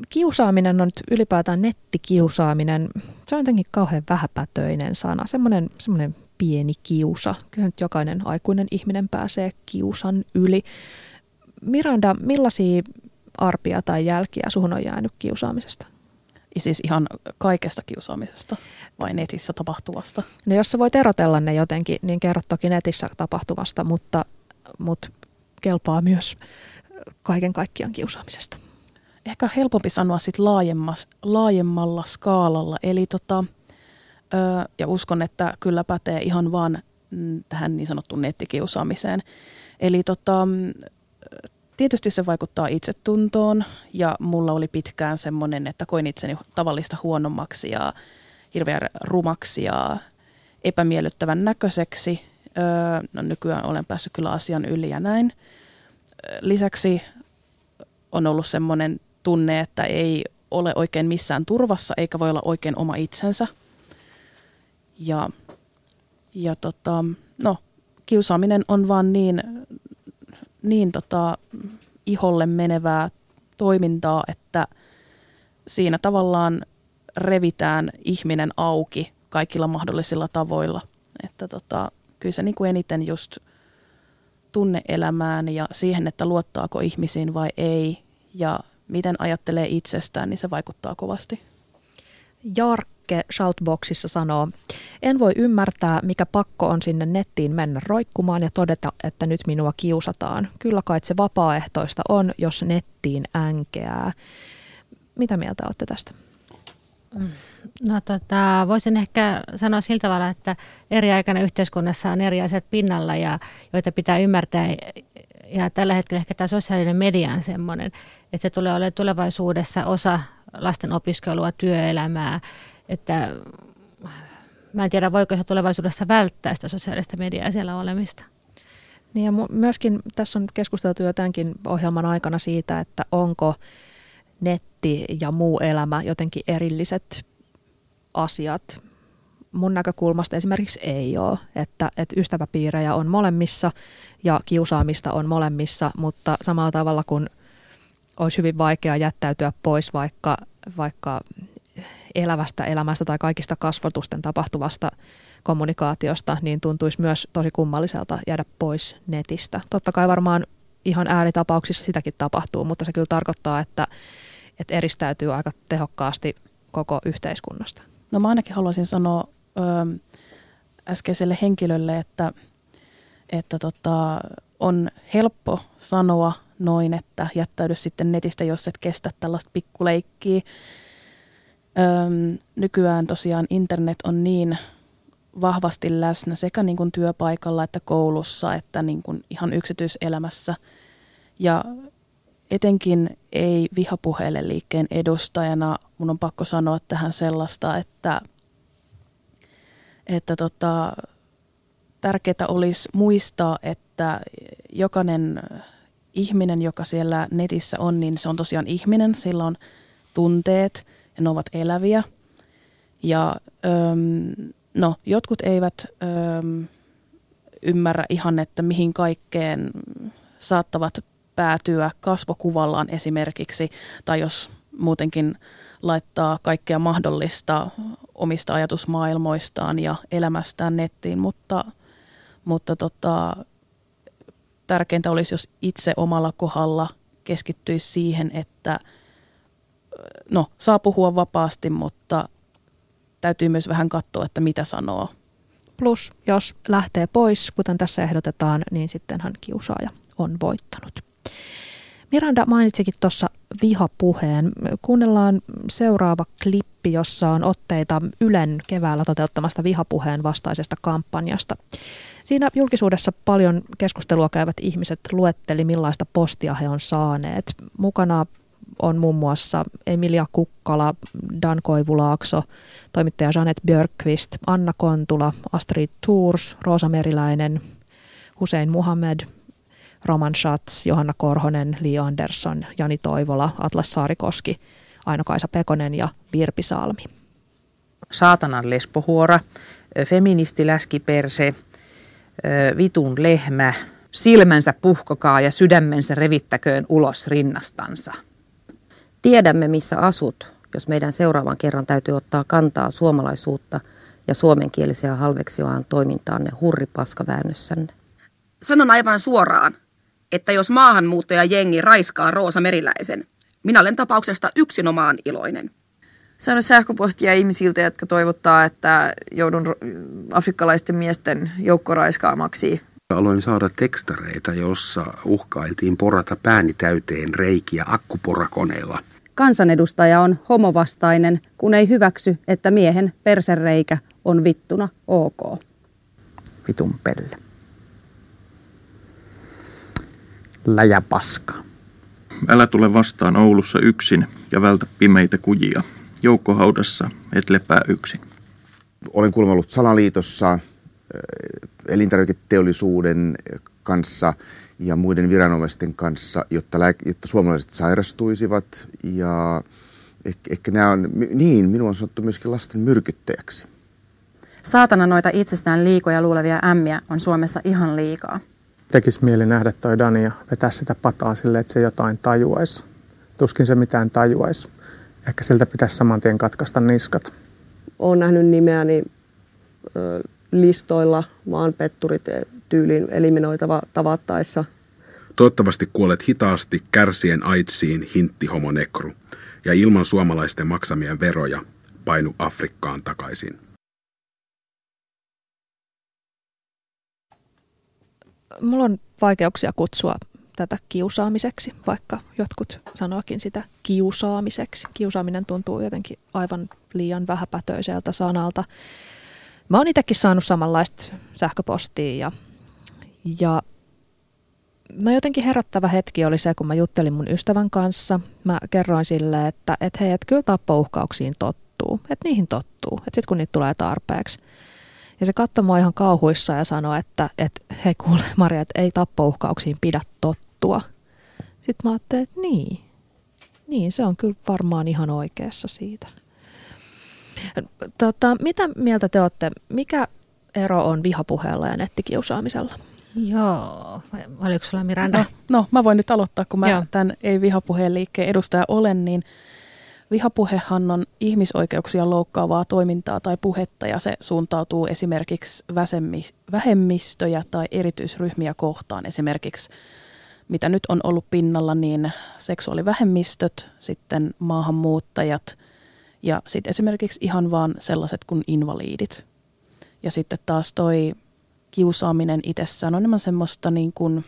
kiusaaminen on nyt ylipäätään nettikiusaaminen, se on jotenkin kauhean vähäpätöinen sana, semmoinen, semmoinen pieni kiusa. Kyllä nyt jokainen aikuinen ihminen pääsee kiusan yli. Miranda, millaisia arpia tai jälkiä suhun on jäänyt kiusaamisesta? Ja siis ihan kaikesta kiusaamisesta vai netissä tapahtuvasta? No jos sä voit erotella ne jotenkin, niin kerro toki netissä tapahtuvasta, mutta, mutta kelpaa myös kaiken kaikkiaan kiusaamisesta ehkä helpompi sanoa sit laajemmalla skaalalla. Eli tota, ö, ja uskon, että kyllä pätee ihan vaan mm, tähän niin sanottuun nettikiusaamiseen. Eli tota, tietysti se vaikuttaa itsetuntoon ja mulla oli pitkään semmoinen, että koin itseni tavallista huonommaksi ja hirveän rumaksi ja epämiellyttävän näköiseksi. Öö, no nykyään olen päässyt kyllä asian yli ja näin. Lisäksi on ollut semmoinen tunne, että ei ole oikein missään turvassa eikä voi olla oikein oma itsensä. Ja, ja tota, no, kiusaaminen on vaan niin, niin tota, iholle menevää toimintaa, että siinä tavallaan revitään ihminen auki kaikilla mahdollisilla tavoilla. Että tota, kyllä se niin kuin eniten just tunneelämään ja siihen, että luottaako ihmisiin vai ei ja miten ajattelee itsestään, niin se vaikuttaa kovasti. Jarkke Shoutboxissa sanoo, en voi ymmärtää, mikä pakko on sinne nettiin mennä roikkumaan ja todeta, että nyt minua kiusataan. Kyllä kai se vapaaehtoista on, jos nettiin änkeää. Mitä mieltä olette tästä? No tota, voisin ehkä sanoa sillä tavalla, että eri aikana yhteiskunnassa on eri asiat pinnalla, ja, joita pitää ymmärtää. Ja tällä hetkellä ehkä tämä sosiaalinen media on semmoinen, että se tulee olemaan tulevaisuudessa osa lasten opiskelua, työelämää, että mä en tiedä, voiko se tulevaisuudessa välttää sitä sosiaalista mediaa siellä olemista. Niin ja myöskin tässä on keskusteltu jo tämänkin ohjelman aikana siitä, että onko netti ja muu elämä jotenkin erilliset asiat. Mun näkökulmasta esimerkiksi ei ole, että, että ystäväpiirejä on molemmissa ja kiusaamista on molemmissa, mutta samalla tavalla kuin olisi hyvin vaikea jättäytyä pois vaikka, vaikka elävästä elämästä tai kaikista kasvatusten tapahtuvasta kommunikaatiosta, niin tuntuisi myös tosi kummalliselta jäädä pois netistä. Totta kai varmaan ihan ääritapauksissa sitäkin tapahtuu, mutta se kyllä tarkoittaa, että, että eristäytyy aika tehokkaasti koko yhteiskunnasta. No mä ainakin haluaisin sanoa ö, äskeiselle henkilölle, että, että tota, on helppo sanoa noin, että jättäydy sitten netistä, jos et kestä tällaista pikkuleikkiä. Öm, nykyään tosiaan internet on niin vahvasti läsnä sekä niin kuin työpaikalla että koulussa että niin kuin ihan yksityiselämässä. Ja etenkin ei vihapuheelle liikkeen edustajana mun on pakko sanoa tähän sellaista, että, että tota, tärkeää olisi muistaa, että jokainen ihminen, joka siellä netissä on, niin se on tosiaan ihminen, sillä on tunteet ja ne ovat eläviä. Ja öm, no, jotkut eivät öm, ymmärrä ihan, että mihin kaikkeen saattavat päätyä kasvokuvallaan esimerkiksi, tai jos muutenkin laittaa kaikkea mahdollista omista ajatusmaailmoistaan ja elämästään nettiin, mutta, mutta tota, tärkeintä olisi, jos itse omalla kohdalla keskittyisi siihen, että no, saa puhua vapaasti, mutta täytyy myös vähän katsoa, että mitä sanoo. Plus, jos lähtee pois, kuten tässä ehdotetaan, niin sittenhän kiusaaja on voittanut. Miranda mainitsikin tuossa vihapuheen. Kuunnellaan seuraava klippi, jossa on otteita Ylen keväällä toteuttamasta vihapuheen vastaisesta kampanjasta. Siinä julkisuudessa paljon keskustelua käyvät ihmiset luetteli, millaista postia he on saaneet. Mukana on muun muassa Emilia Kukkala, Dan Koivulaakso, toimittaja Janet Björkqvist, Anna Kontula, Astrid Tours, Roosa Meriläinen, Hussein Muhammed, Roman Schatz, Johanna Korhonen, Li Andersson, Jani Toivola, Atlas Saarikoski, Aino-Kaisa Pekonen ja Virpi Salmi. Saatanan lespohuora, feministi läskiperse, vitun lehmä, silmänsä puhkokaa ja sydämensä revittäköön ulos rinnastansa. Tiedämme, missä asut, jos meidän seuraavan kerran täytyy ottaa kantaa suomalaisuutta ja suomenkielisiä halveksiaan toimintaanne hurripaskaväännössänne. Sanon aivan suoraan, että jos maahanmuuttaja jengi raiskaa Roosa Meriläisen, minä olen tapauksesta yksinomaan iloinen. Saanut sähköpostia ihmisiltä, jotka toivottaa, että joudun afrikkalaisten miesten joukkoraiskaamaksi. Aloin saada tekstareita, jossa uhkailtiin porata pääni täyteen reikiä akkuporakoneella. Kansanedustaja on homovastainen, kun ei hyväksy, että miehen persereikä on vittuna ok. Vitun pelle. Läjäpaska. Älä tule vastaan Oulussa yksin ja vältä pimeitä kujia. Joukkohaudassa et lepää yksin. Olen kuulemma ollut salaliitossa elintarviketeollisuuden kanssa ja muiden viranomaisten kanssa, jotta, lääke- jotta suomalaiset sairastuisivat. Ja ehkä, ehkä nämä on, niin, minua on sanottu myöskin lasten myrkyttäjäksi. Saatana noita itsestään liikoja luulevia ämmiä on Suomessa ihan liikaa. Tekisi mieli nähdä toi Dani ja vetää sitä pataa silleen, että se jotain tajuaisi. Tuskin se mitään tajuaisi. Ehkä siltä pitäisi saman tien katkaista niskat. Olen nähnyt nimeäni listoilla maanpetturit tyyliin eliminoitava tavattaessa. Toivottavasti kuolet hitaasti kärsien AIDSiin hintti homonekru ja ilman suomalaisten maksamia veroja painu Afrikkaan takaisin. Mulla on vaikeuksia kutsua tätä kiusaamiseksi, vaikka jotkut sanoakin sitä kiusaamiseksi. Kiusaaminen tuntuu jotenkin aivan liian vähäpätöiseltä sanalta. Mä oon itsekin saanut samanlaista sähköpostia ja, ja no jotenkin herättävä hetki oli se, kun mä juttelin mun ystävän kanssa. Mä kerroin sille, että et hei, et kyllä tappouhkauksiin tottuu, että niihin tottuu, että sit kun niitä tulee tarpeeksi. Ja se katsoi mua ihan kauhuissa ja sanoi, että, että hei kuule Maria, että ei tappouhkauksiin pidä tottua. Sitten mä ajattelin, että niin, niin se on kyllä varmaan ihan oikeassa siitä. Tota, mitä mieltä te olette, mikä ero on vihapuheella ja nettikiusaamisella? Joo, oliko sulla Miranda? No, no mä voin nyt aloittaa, kun mä Joo. tämän ei-vihapuheen liikkeen edustaja olen, niin vihapuhehan on ihmisoikeuksia loukkaavaa toimintaa tai puhetta ja se suuntautuu esimerkiksi vähemmistöjä tai erityisryhmiä kohtaan. Esimerkiksi mitä nyt on ollut pinnalla, niin seksuaalivähemmistöt, sitten maahanmuuttajat ja sitten esimerkiksi ihan vaan sellaiset kuin invaliidit. Ja sitten taas toi kiusaaminen itsessään on enemmän semmoista niin kuin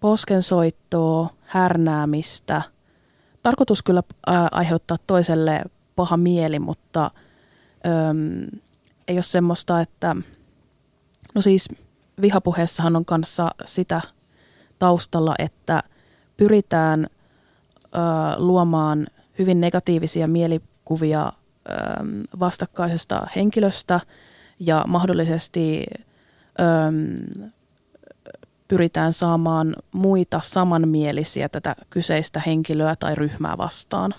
poskensoittoa, härnäämistä. Tarkoitus kyllä aiheuttaa toiselle paha mieli, mutta äm, ei ole semmoista, että no siis vihapuheessahan on kanssa sitä taustalla, että pyritään ää, luomaan hyvin negatiivisia mielikuvia ää, vastakkaisesta henkilöstä – ja mahdollisesti pyritään saamaan muita samanmielisiä tätä kyseistä henkilöä tai ryhmää vastaan.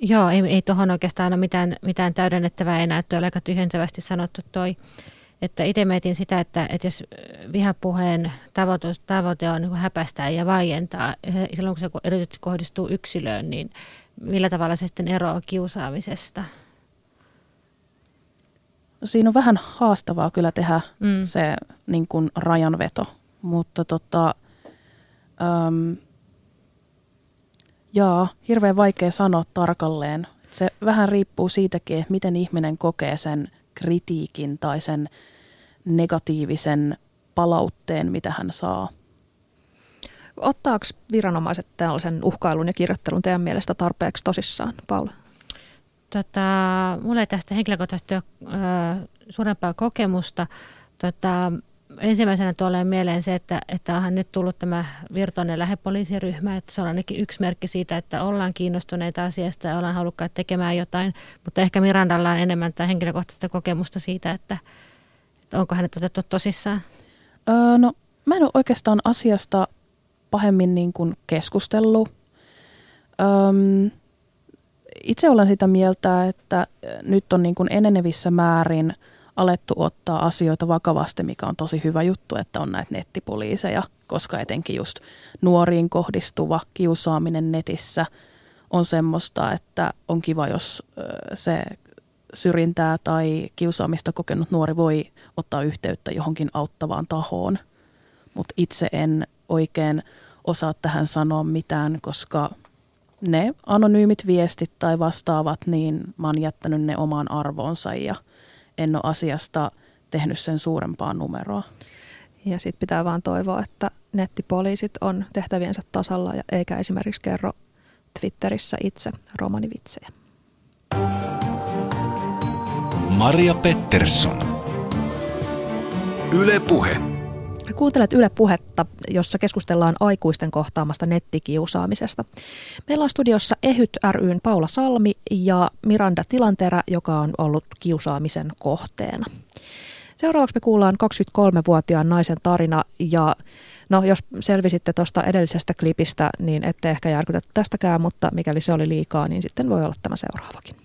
Joo, ei, ei tuohon oikeastaan ole mitään, mitään täydennettävää enää, että aika tyhjentävästi sanottu toi. Että itse mietin sitä, että, että jos vihapuheen tavoite, tavoite on niin häpästää ja vaientaa, silloin kun se erityisesti kohdistuu yksilöön, niin millä tavalla se sitten eroaa kiusaamisesta? Siinä on vähän haastavaa kyllä tehdä mm. se niin kuin rajanveto, mutta tota, äm, jaa, hirveän vaikea sanoa tarkalleen. Se vähän riippuu siitäkin, että miten ihminen kokee sen kritiikin tai sen negatiivisen palautteen, mitä hän saa. Ottaako viranomaiset tällaisen uhkailun ja kirjoittelun teidän mielestä tarpeeksi tosissaan, Paula? Tota, mulla ei tästä henkilökohtaisesti ole ö, suurempaa kokemusta. Tota, ensimmäisenä tulee mieleen se, että, että onhan nyt tullut tämä virtuaalinen lähepoliisiryhmä, että se on ainakin yksi merkki siitä, että ollaan kiinnostuneita asiasta ja ollaan halukkaita tekemään jotain, mutta ehkä Mirandalla on enemmän tämä henkilökohtaista kokemusta siitä, että, että onko hänet otettu tosissaan. Öö, no, mä en ole oikeastaan asiasta pahemmin niin kuin keskustellut. Öm, itse olen sitä mieltä, että nyt on niin kuin enenevissä määrin alettu ottaa asioita vakavasti, mikä on tosi hyvä juttu, että on näitä nettipoliiseja, koska etenkin just nuoriin kohdistuva kiusaaminen netissä on semmoista, että on kiva, jos se syrjintää tai kiusaamista kokenut nuori voi ottaa yhteyttä johonkin auttavaan tahoon. Mutta itse en oikein osaa tähän sanoa mitään, koska ne anonyymit viestit tai vastaavat, niin mä oon jättänyt ne omaan arvoonsa ja en ole asiasta tehnyt sen suurempaa numeroa. Ja sitten pitää vaan toivoa, että nettipoliisit on tehtäviensä tasalla ja eikä esimerkiksi kerro Twitterissä itse romanivitsejä. Maria Pettersson. Yle Puhe. Kuuntelet Yle Puhetta, jossa keskustellaan aikuisten kohtaamasta nettikiusaamisesta. Meillä on studiossa Ehyt ryn Paula Salmi ja Miranda Tilanterä, joka on ollut kiusaamisen kohteena. Seuraavaksi me kuullaan 23-vuotiaan naisen tarina ja no jos selvisitte tuosta edellisestä klipistä, niin ette ehkä järkytä tästäkään, mutta mikäli se oli liikaa, niin sitten voi olla tämä seuraavakin.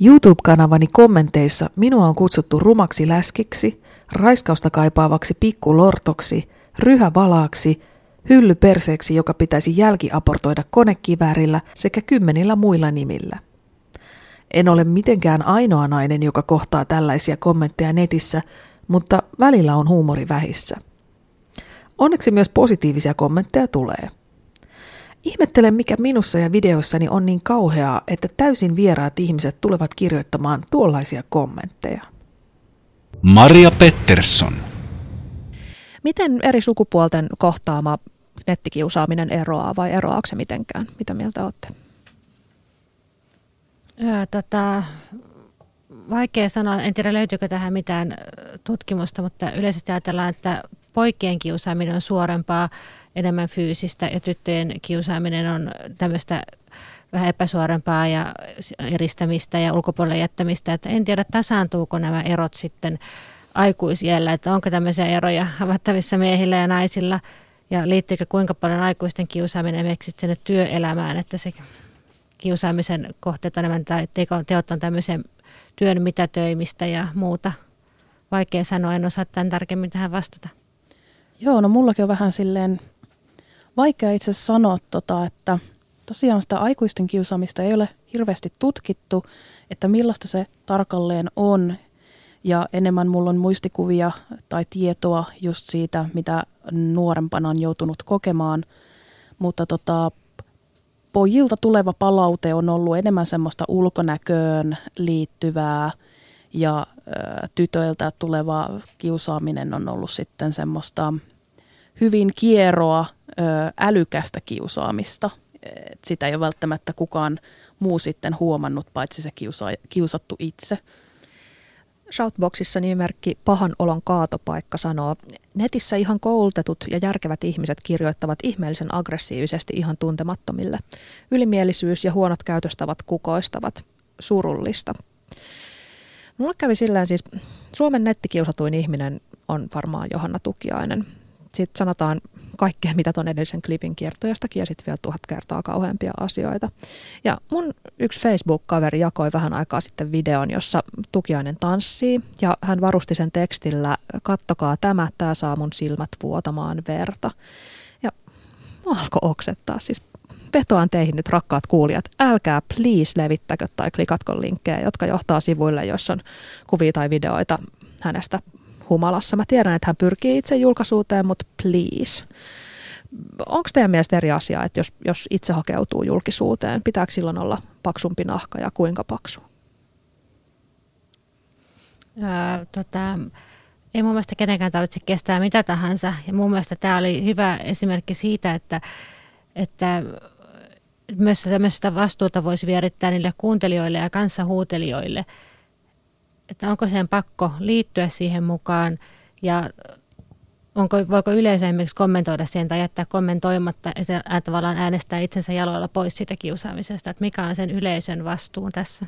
YouTube-kanavani kommenteissa minua on kutsuttu rumaksi läskiksi, raiskausta kaipaavaksi pikkulortoksi, ryhävalaaksi, hyllyperseeksi, joka pitäisi jälkiaportoida konekiväärillä sekä kymmenillä muilla nimillä. En ole mitenkään ainoa nainen, joka kohtaa tällaisia kommentteja netissä, mutta välillä on huumori vähissä. Onneksi myös positiivisia kommentteja tulee. Ihmettelen, mikä minussa ja videoissani on niin kauheaa, että täysin vieraat ihmiset tulevat kirjoittamaan tuollaisia kommentteja. Maria Pettersson. Miten eri sukupuolten kohtaama nettikiusaaminen eroaa vai eroaako se mitenkään? Mitä mieltä olette? Ää, tota, vaikea sanoa, en tiedä löytyykö tähän mitään tutkimusta, mutta yleisesti ajatellaan, että poikien kiusaaminen on suorempaa, enemmän fyysistä ja tyttöjen kiusaaminen on tämmöistä vähän epäsuorempaa ja eristämistä ja ulkopuolelle jättämistä. Että en tiedä, tasaantuuko nämä erot sitten aikuisiellä, että onko tämmöisiä eroja havaittavissa miehillä ja naisilla ja liittyykö kuinka paljon aikuisten kiusaaminen esimerkiksi sinne työelämään, että se kiusaamisen kohteet on enemmän tai teot on tämmöisen työn mitätöimistä ja muuta. Vaikea sanoa, en osaa tämän tarkemmin tähän vastata. Joo, no mullakin on vähän silleen vaikea itse sanoa, tota, että tosiaan sitä aikuisten kiusaamista ei ole hirveästi tutkittu, että millaista se tarkalleen on. Ja enemmän mulla on muistikuvia tai tietoa just siitä, mitä nuorempana on joutunut kokemaan. Mutta tota, pojilta tuleva palaute on ollut enemmän semmoista ulkonäköön liittyvää ja tytöiltä tuleva kiusaaminen on ollut sitten semmoista hyvin kieroa, älykästä kiusaamista. Et sitä ei ole välttämättä kukaan muu sitten huomannut, paitsi se kiusa, kiusattu itse. Shoutboxissa nimimerkki Pahan olon kaatopaikka sanoo, netissä ihan koulutetut ja järkevät ihmiset kirjoittavat ihmeellisen aggressiivisesti ihan tuntemattomille. Ylimielisyys ja huonot käytöstavat kukoistavat. Surullista. Mulle kävi silleen siis, Suomen nettikiusatuin ihminen on varmaan Johanna Tukiainen. Sitten sanotaan kaikkea, mitä tuon edellisen klipin kiertojastakin ja sitten vielä tuhat kertaa kauheampia asioita. Ja mun yksi Facebook-kaveri jakoi vähän aikaa sitten videon, jossa Tukiainen tanssii ja hän varusti sen tekstillä, kattokaa tämä, tämä saa mun silmät vuotamaan verta. Ja mua alkoi oksettaa, siis vetoan teihin nyt rakkaat kuulijat, älkää please levittäkö tai klikatko linkkejä, jotka johtaa sivuille, joissa on kuvia tai videoita hänestä humalassa. Mä tiedän, että hän pyrkii itse julkaisuuteen, mutta please. Onko teidän mielestä eri asia, että jos, jos itse hakeutuu julkisuuteen, pitääkö silloin olla paksumpi nahka ja kuinka paksu? Ää, tota, ei mun mielestä kenenkään tarvitse kestää mitä tahansa. Ja mun mielestä tämä oli hyvä esimerkki siitä, että, että myös tämmöistä vastuuta voisi vierittää niille kuuntelijoille ja kanssahuutelijoille – että onko sen pakko liittyä siihen mukaan ja onko, voiko yleisö esimerkiksi kommentoida siihen tai jättää kommentoimatta ja tavallaan äänestää itsensä jaloilla pois siitä kiusaamisesta, että mikä on sen yleisön vastuun tässä?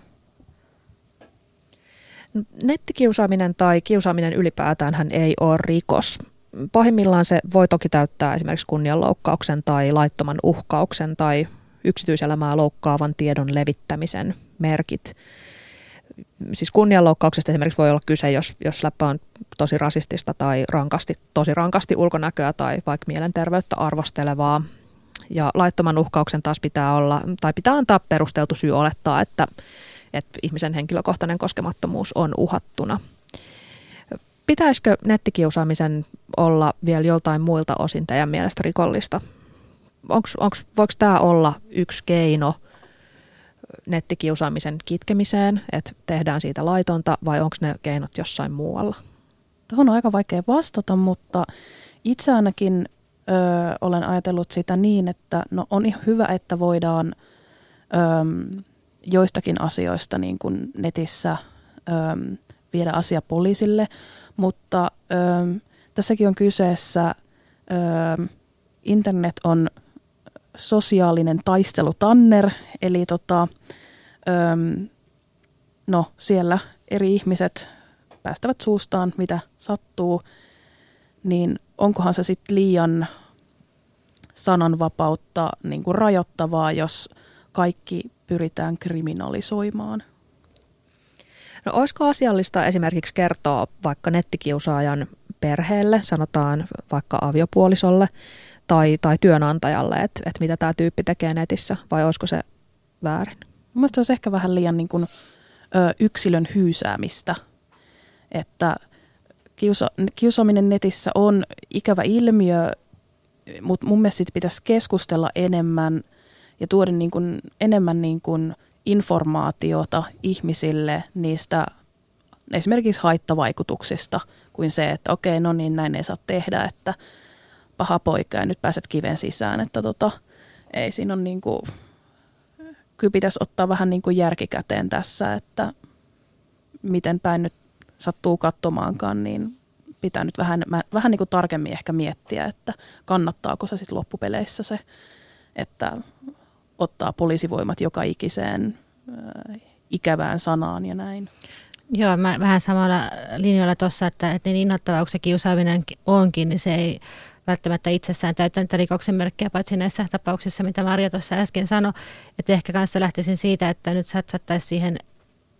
Nettikiusaaminen tai kiusaaminen ylipäätään hän ei ole rikos. Pahimmillaan se voi toki täyttää esimerkiksi kunnianloukkauksen tai laittoman uhkauksen tai yksityiselämää loukkaavan tiedon levittämisen merkit siis kunnianloukkauksesta esimerkiksi voi olla kyse, jos, jos läppä on tosi rasistista tai rankasti, tosi rankasti ulkonäköä tai vaikka mielenterveyttä arvostelevaa. Ja laittoman uhkauksen taas pitää olla, tai pitää antaa perusteltu syy olettaa, että, että ihmisen henkilökohtainen koskemattomuus on uhattuna. Pitäisikö nettikiusaamisen olla vielä joltain muilta osin teidän mielestä rikollista? Onks, onks, voiko tämä olla yksi keino – nettikiusaamisen kitkemiseen, että tehdään siitä laitonta vai onko ne keinot jossain muualla? Tuohon on aika vaikea vastata, mutta itse ainakin ö, olen ajatellut sitä niin, että no on ihan hyvä, että voidaan ö, joistakin asioista niin kuin netissä ö, viedä asia poliisille, mutta ö, tässäkin on kyseessä, ö, internet on sosiaalinen taistelutanner, eli tota, öm, no, siellä eri ihmiset päästävät suustaan, mitä sattuu, niin onkohan se sitten liian sananvapautta niin kuin rajoittavaa, jos kaikki pyritään kriminalisoimaan? No olisiko asiallista esimerkiksi kertoa vaikka nettikiusaajan perheelle, sanotaan vaikka aviopuolisolle, tai, tai työnantajalle, että, että mitä tämä tyyppi tekee netissä, vai olisiko se väärin? Mielestäni olisi ehkä vähän liian niin kuin, ö, yksilön hyysäämistä, että kiusa, kiusaaminen netissä on ikävä ilmiö, mutta mun mielestä pitäisi keskustella enemmän ja tuoda niin kuin, enemmän niin kuin informaatiota ihmisille niistä esimerkiksi haittavaikutuksista, kuin se, että okei, no niin, näin ei saa tehdä, että paha poika ja nyt pääset kiven sisään. Että tota, ei siinä on niin kuin, kyllä pitäisi ottaa vähän niin kuin järkikäteen tässä, että miten päin nyt sattuu katsomaankaan, niin pitää nyt vähän, vähän niin kuin tarkemmin ehkä miettiä, että kannattaako se sitten loppupeleissä se, että ottaa poliisivoimat joka ikiseen äh, ikävään sanaan ja näin. Joo, mä vähän samalla linjalla tuossa, että, että niin innoittavaa kuin se kiusaaminen onkin, niin se ei välttämättä itsessään täyttä niitä rikoksen merkkejä, paitsi näissä tapauksissa, mitä Maria tuossa äsken sanoi. Että ehkä kanssa lähtisin siitä, että nyt satsattaisiin siihen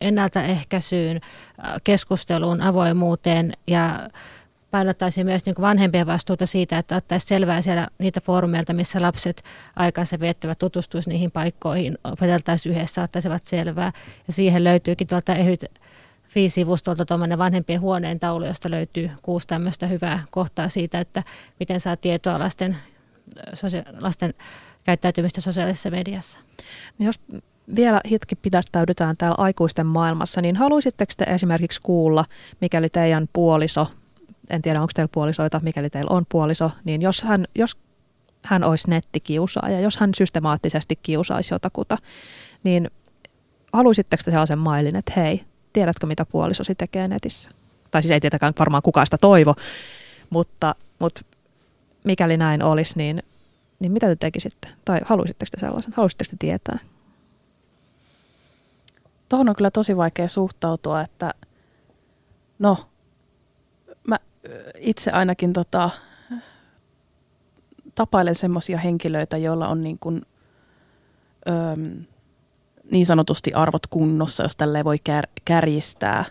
ennaltaehkäisyyn, keskusteluun, avoimuuteen ja painottaisiin myös niin vanhempien vastuuta siitä, että ottaisiin selvää siellä niitä foorumeilta, missä lapset aikansa viettävät, tutustuisi niihin paikkoihin, opeteltaisiin yhdessä, ottaisivat selvää. Ja siihen löytyykin tuolta ehyt Fi-sivustolta tuommoinen vanhempien huoneen taulu, josta löytyy kuusi tämmöistä hyvää kohtaa siitä, että miten saa tietoa lasten, lasten käyttäytymistä sosiaalisessa mediassa. No jos vielä hetki pidättäydytään täällä aikuisten maailmassa, niin haluaisitteko te esimerkiksi kuulla, mikäli teidän puoliso, en tiedä onko teillä puolisoita, mikäli teillä on puoliso, niin jos hän, jos hän olisi nettikiusaaja, jos hän systemaattisesti kiusaisi jotakuta, niin haluaisitteko te sellaisen mailin, että hei, tiedätkö mitä puolisosi tekee netissä? Tai siis ei tietenkään varmaan kukaan sitä toivo, mutta, mutta mikäli näin olisi, niin, niin mitä te tekisitte? Tai haluaisitteko te sellaisen? Haluaisitteko te tietää? Tuohon on kyllä tosi vaikea suhtautua, että no, mä itse ainakin tota, tapailen semmoisia henkilöitä, joilla on niin kuin, öö, niin sanotusti arvot kunnossa, jos tälle voi kär, kärjistää.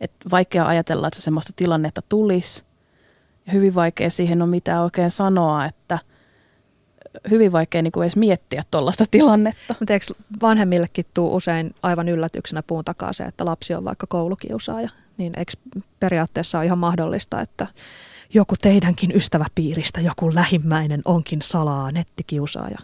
Et vaikea ajatella, että semmoista tilannetta tulisi. Hyvin vaikea siihen on mitään oikein sanoa, että hyvin vaikea niin kuin edes miettiä tuollaista tilannetta. Mutta eikö vanhemmillekin tuu usein aivan yllätyksenä puun takaa se, että lapsi on vaikka koulukiusaaja? Niin eikö periaatteessa ole ihan mahdollista, että joku teidänkin ystäväpiiristä, joku lähimmäinen onkin salaa nettikiusaaja?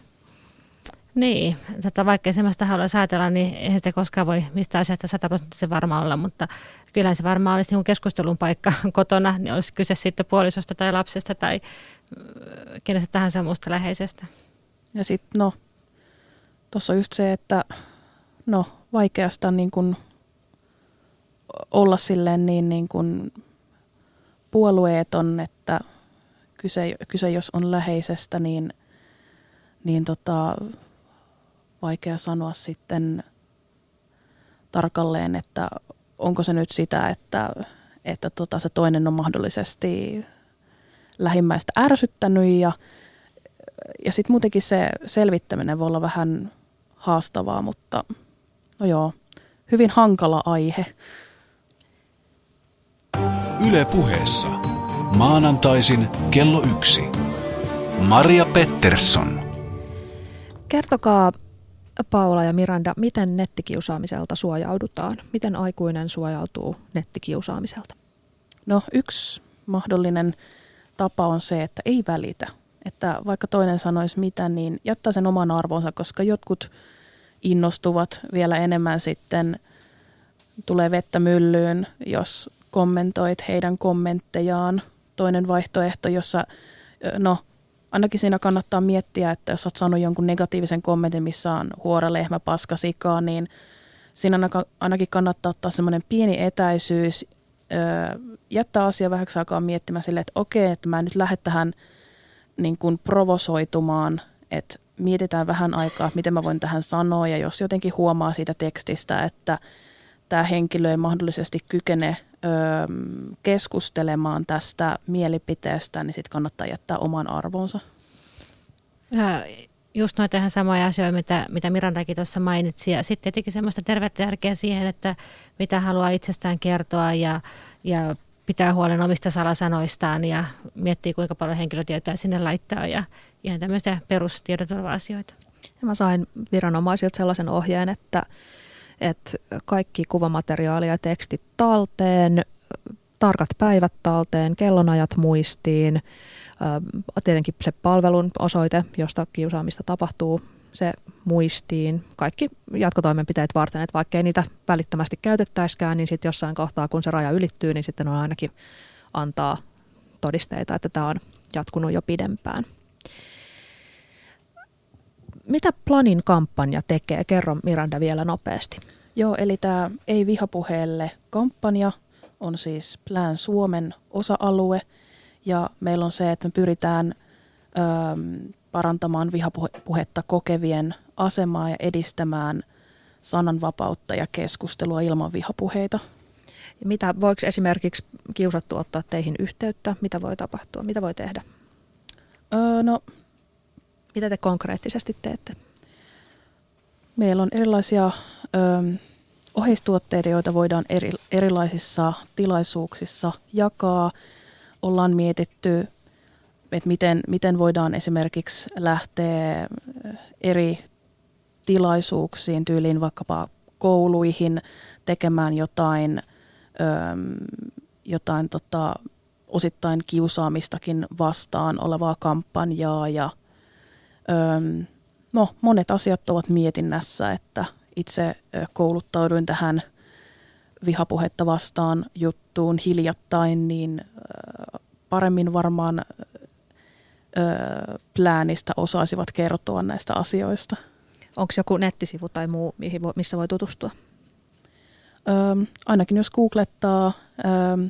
Niin, että vaikka semmoista haluaisi ajatella, niin eihän sitä koskaan voi mistä asiasta sataprosenttisen varma olla, mutta kyllä se varmaan olisi niin keskustelun paikka [laughs] kotona, niin olisi kyse sitten puolisosta tai lapsesta tai äh, kenestä tahansa muusta läheisestä. Ja sitten no, tuossa on just se, että no vaikeasta niin kuin olla silleen niin, niin kuin puolueeton, että kyse, kyse jos on läheisestä, niin, niin tota, vaikea sanoa sitten tarkalleen, että onko se nyt sitä, että, että tota se toinen on mahdollisesti lähimmäistä ärsyttänyt ja, ja sitten muutenkin se selvittäminen voi olla vähän haastavaa, mutta no joo, hyvin hankala aihe. Yle puheessa. Maanantaisin kello yksi. Maria Pettersson. Kertokaa Paula ja Miranda, miten nettikiusaamiselta suojaudutaan? Miten aikuinen suojautuu nettikiusaamiselta? No yksi mahdollinen tapa on se, että ei välitä. Että vaikka toinen sanoisi mitä, niin jättää sen oman arvonsa, koska jotkut innostuvat vielä enemmän sitten, tulee vettä myllyyn, jos kommentoit heidän kommenttejaan. Toinen vaihtoehto, jossa no ainakin siinä kannattaa miettiä, että jos olet saanut jonkun negatiivisen kommentin, missä on huora, lehmä, paska, sikaa, niin siinä ainakin kannattaa ottaa semmoinen pieni etäisyys, jättää asia vähäksi aikaa miettimään sille, että okei, että mä nyt lähde tähän niin kuin provosoitumaan, että mietitään vähän aikaa, miten mä voin tähän sanoa, ja jos jotenkin huomaa siitä tekstistä, että tämä henkilö ei mahdollisesti kykene ö, keskustelemaan tästä mielipiteestä, niin sitten kannattaa jättää oman arvonsa. Ja just noita ihan samoja asioita, mitä, mitä Mirandakin tuossa mainitsi. Ja sitten tietenkin semmoista tervettä järkeä siihen, että mitä haluaa itsestään kertoa ja, ja pitää huolen omista salasanoistaan ja miettii, kuinka paljon henkilötietoja sinne laittaa ja ihan tämmöisiä perustiedoturva-asioita. Ja mä sain viranomaisilta sellaisen ohjeen, että että kaikki kuvamateriaali ja tekstit talteen, tarkat päivät talteen, kellonajat muistiin, tietenkin se palvelun osoite, josta kiusaamista tapahtuu, se muistiin, kaikki jatkotoimenpiteet varten, että vaikka ei niitä välittömästi käytettäisikään, niin sitten jossain kohtaa, kun se raja ylittyy, niin sitten on ainakin, antaa todisteita, että tämä on jatkunut jo pidempään. Mitä Planin kampanja tekee? Kerro Miranda vielä nopeasti. Joo, eli tämä Ei vihapuheelle kampanja on siis Plan Suomen osa-alue ja meillä on se, että me pyritään ö, parantamaan vihapuhetta kokevien asemaa ja edistämään sananvapautta ja keskustelua ilman vihapuheita. Ja mitä voiko esimerkiksi kiusattu ottaa teihin yhteyttä? Mitä voi tapahtua? Mitä voi tehdä? Öö, no, mitä te konkreettisesti teette? Meillä on erilaisia ö, oheistuotteita, joita voidaan eri, erilaisissa tilaisuuksissa jakaa. Ollaan mietitty, että miten, miten voidaan esimerkiksi lähteä eri tilaisuuksiin, tyyliin vaikkapa kouluihin tekemään jotain, ö, jotain tota, osittain kiusaamistakin vastaan olevaa kampanjaa ja no, monet asiat ovat mietinnässä, että itse kouluttauduin tähän vihapuhetta vastaan juttuun hiljattain, niin paremmin varmaan pläänistä osaisivat kertoa näistä asioista. Onko joku nettisivu tai muu, missä voi tutustua? Öö, ainakin jos googlettaa öö,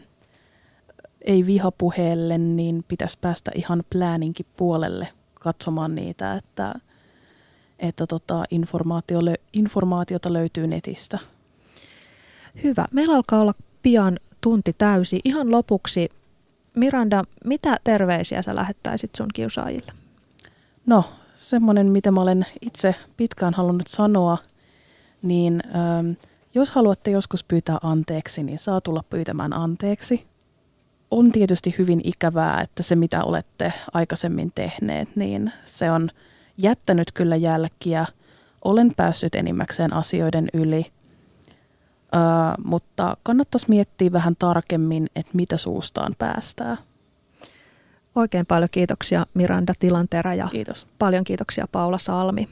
ei vihapuheelle, niin pitäisi päästä ihan plääninkin puolelle katsomaan niitä, että, että tota, informaatio, informaatiota löytyy netistä. Hyvä. Meillä alkaa olla pian tunti täysi. Ihan lopuksi, Miranda, mitä terveisiä sä lähettäisit sun kiusaajille? No, semmoinen, mitä mä olen itse pitkään halunnut sanoa, niin ähm, jos haluatte joskus pyytää anteeksi, niin saa tulla pyytämään anteeksi. On tietysti hyvin ikävää, että se mitä olette aikaisemmin tehneet, niin se on jättänyt kyllä jälkiä. Olen päässyt enimmäkseen asioiden yli, Ö, mutta kannattaisi miettiä vähän tarkemmin, että mitä suustaan päästää. Oikein paljon kiitoksia Miranda Tilanterä ja Kiitos. paljon kiitoksia Paula Salmi.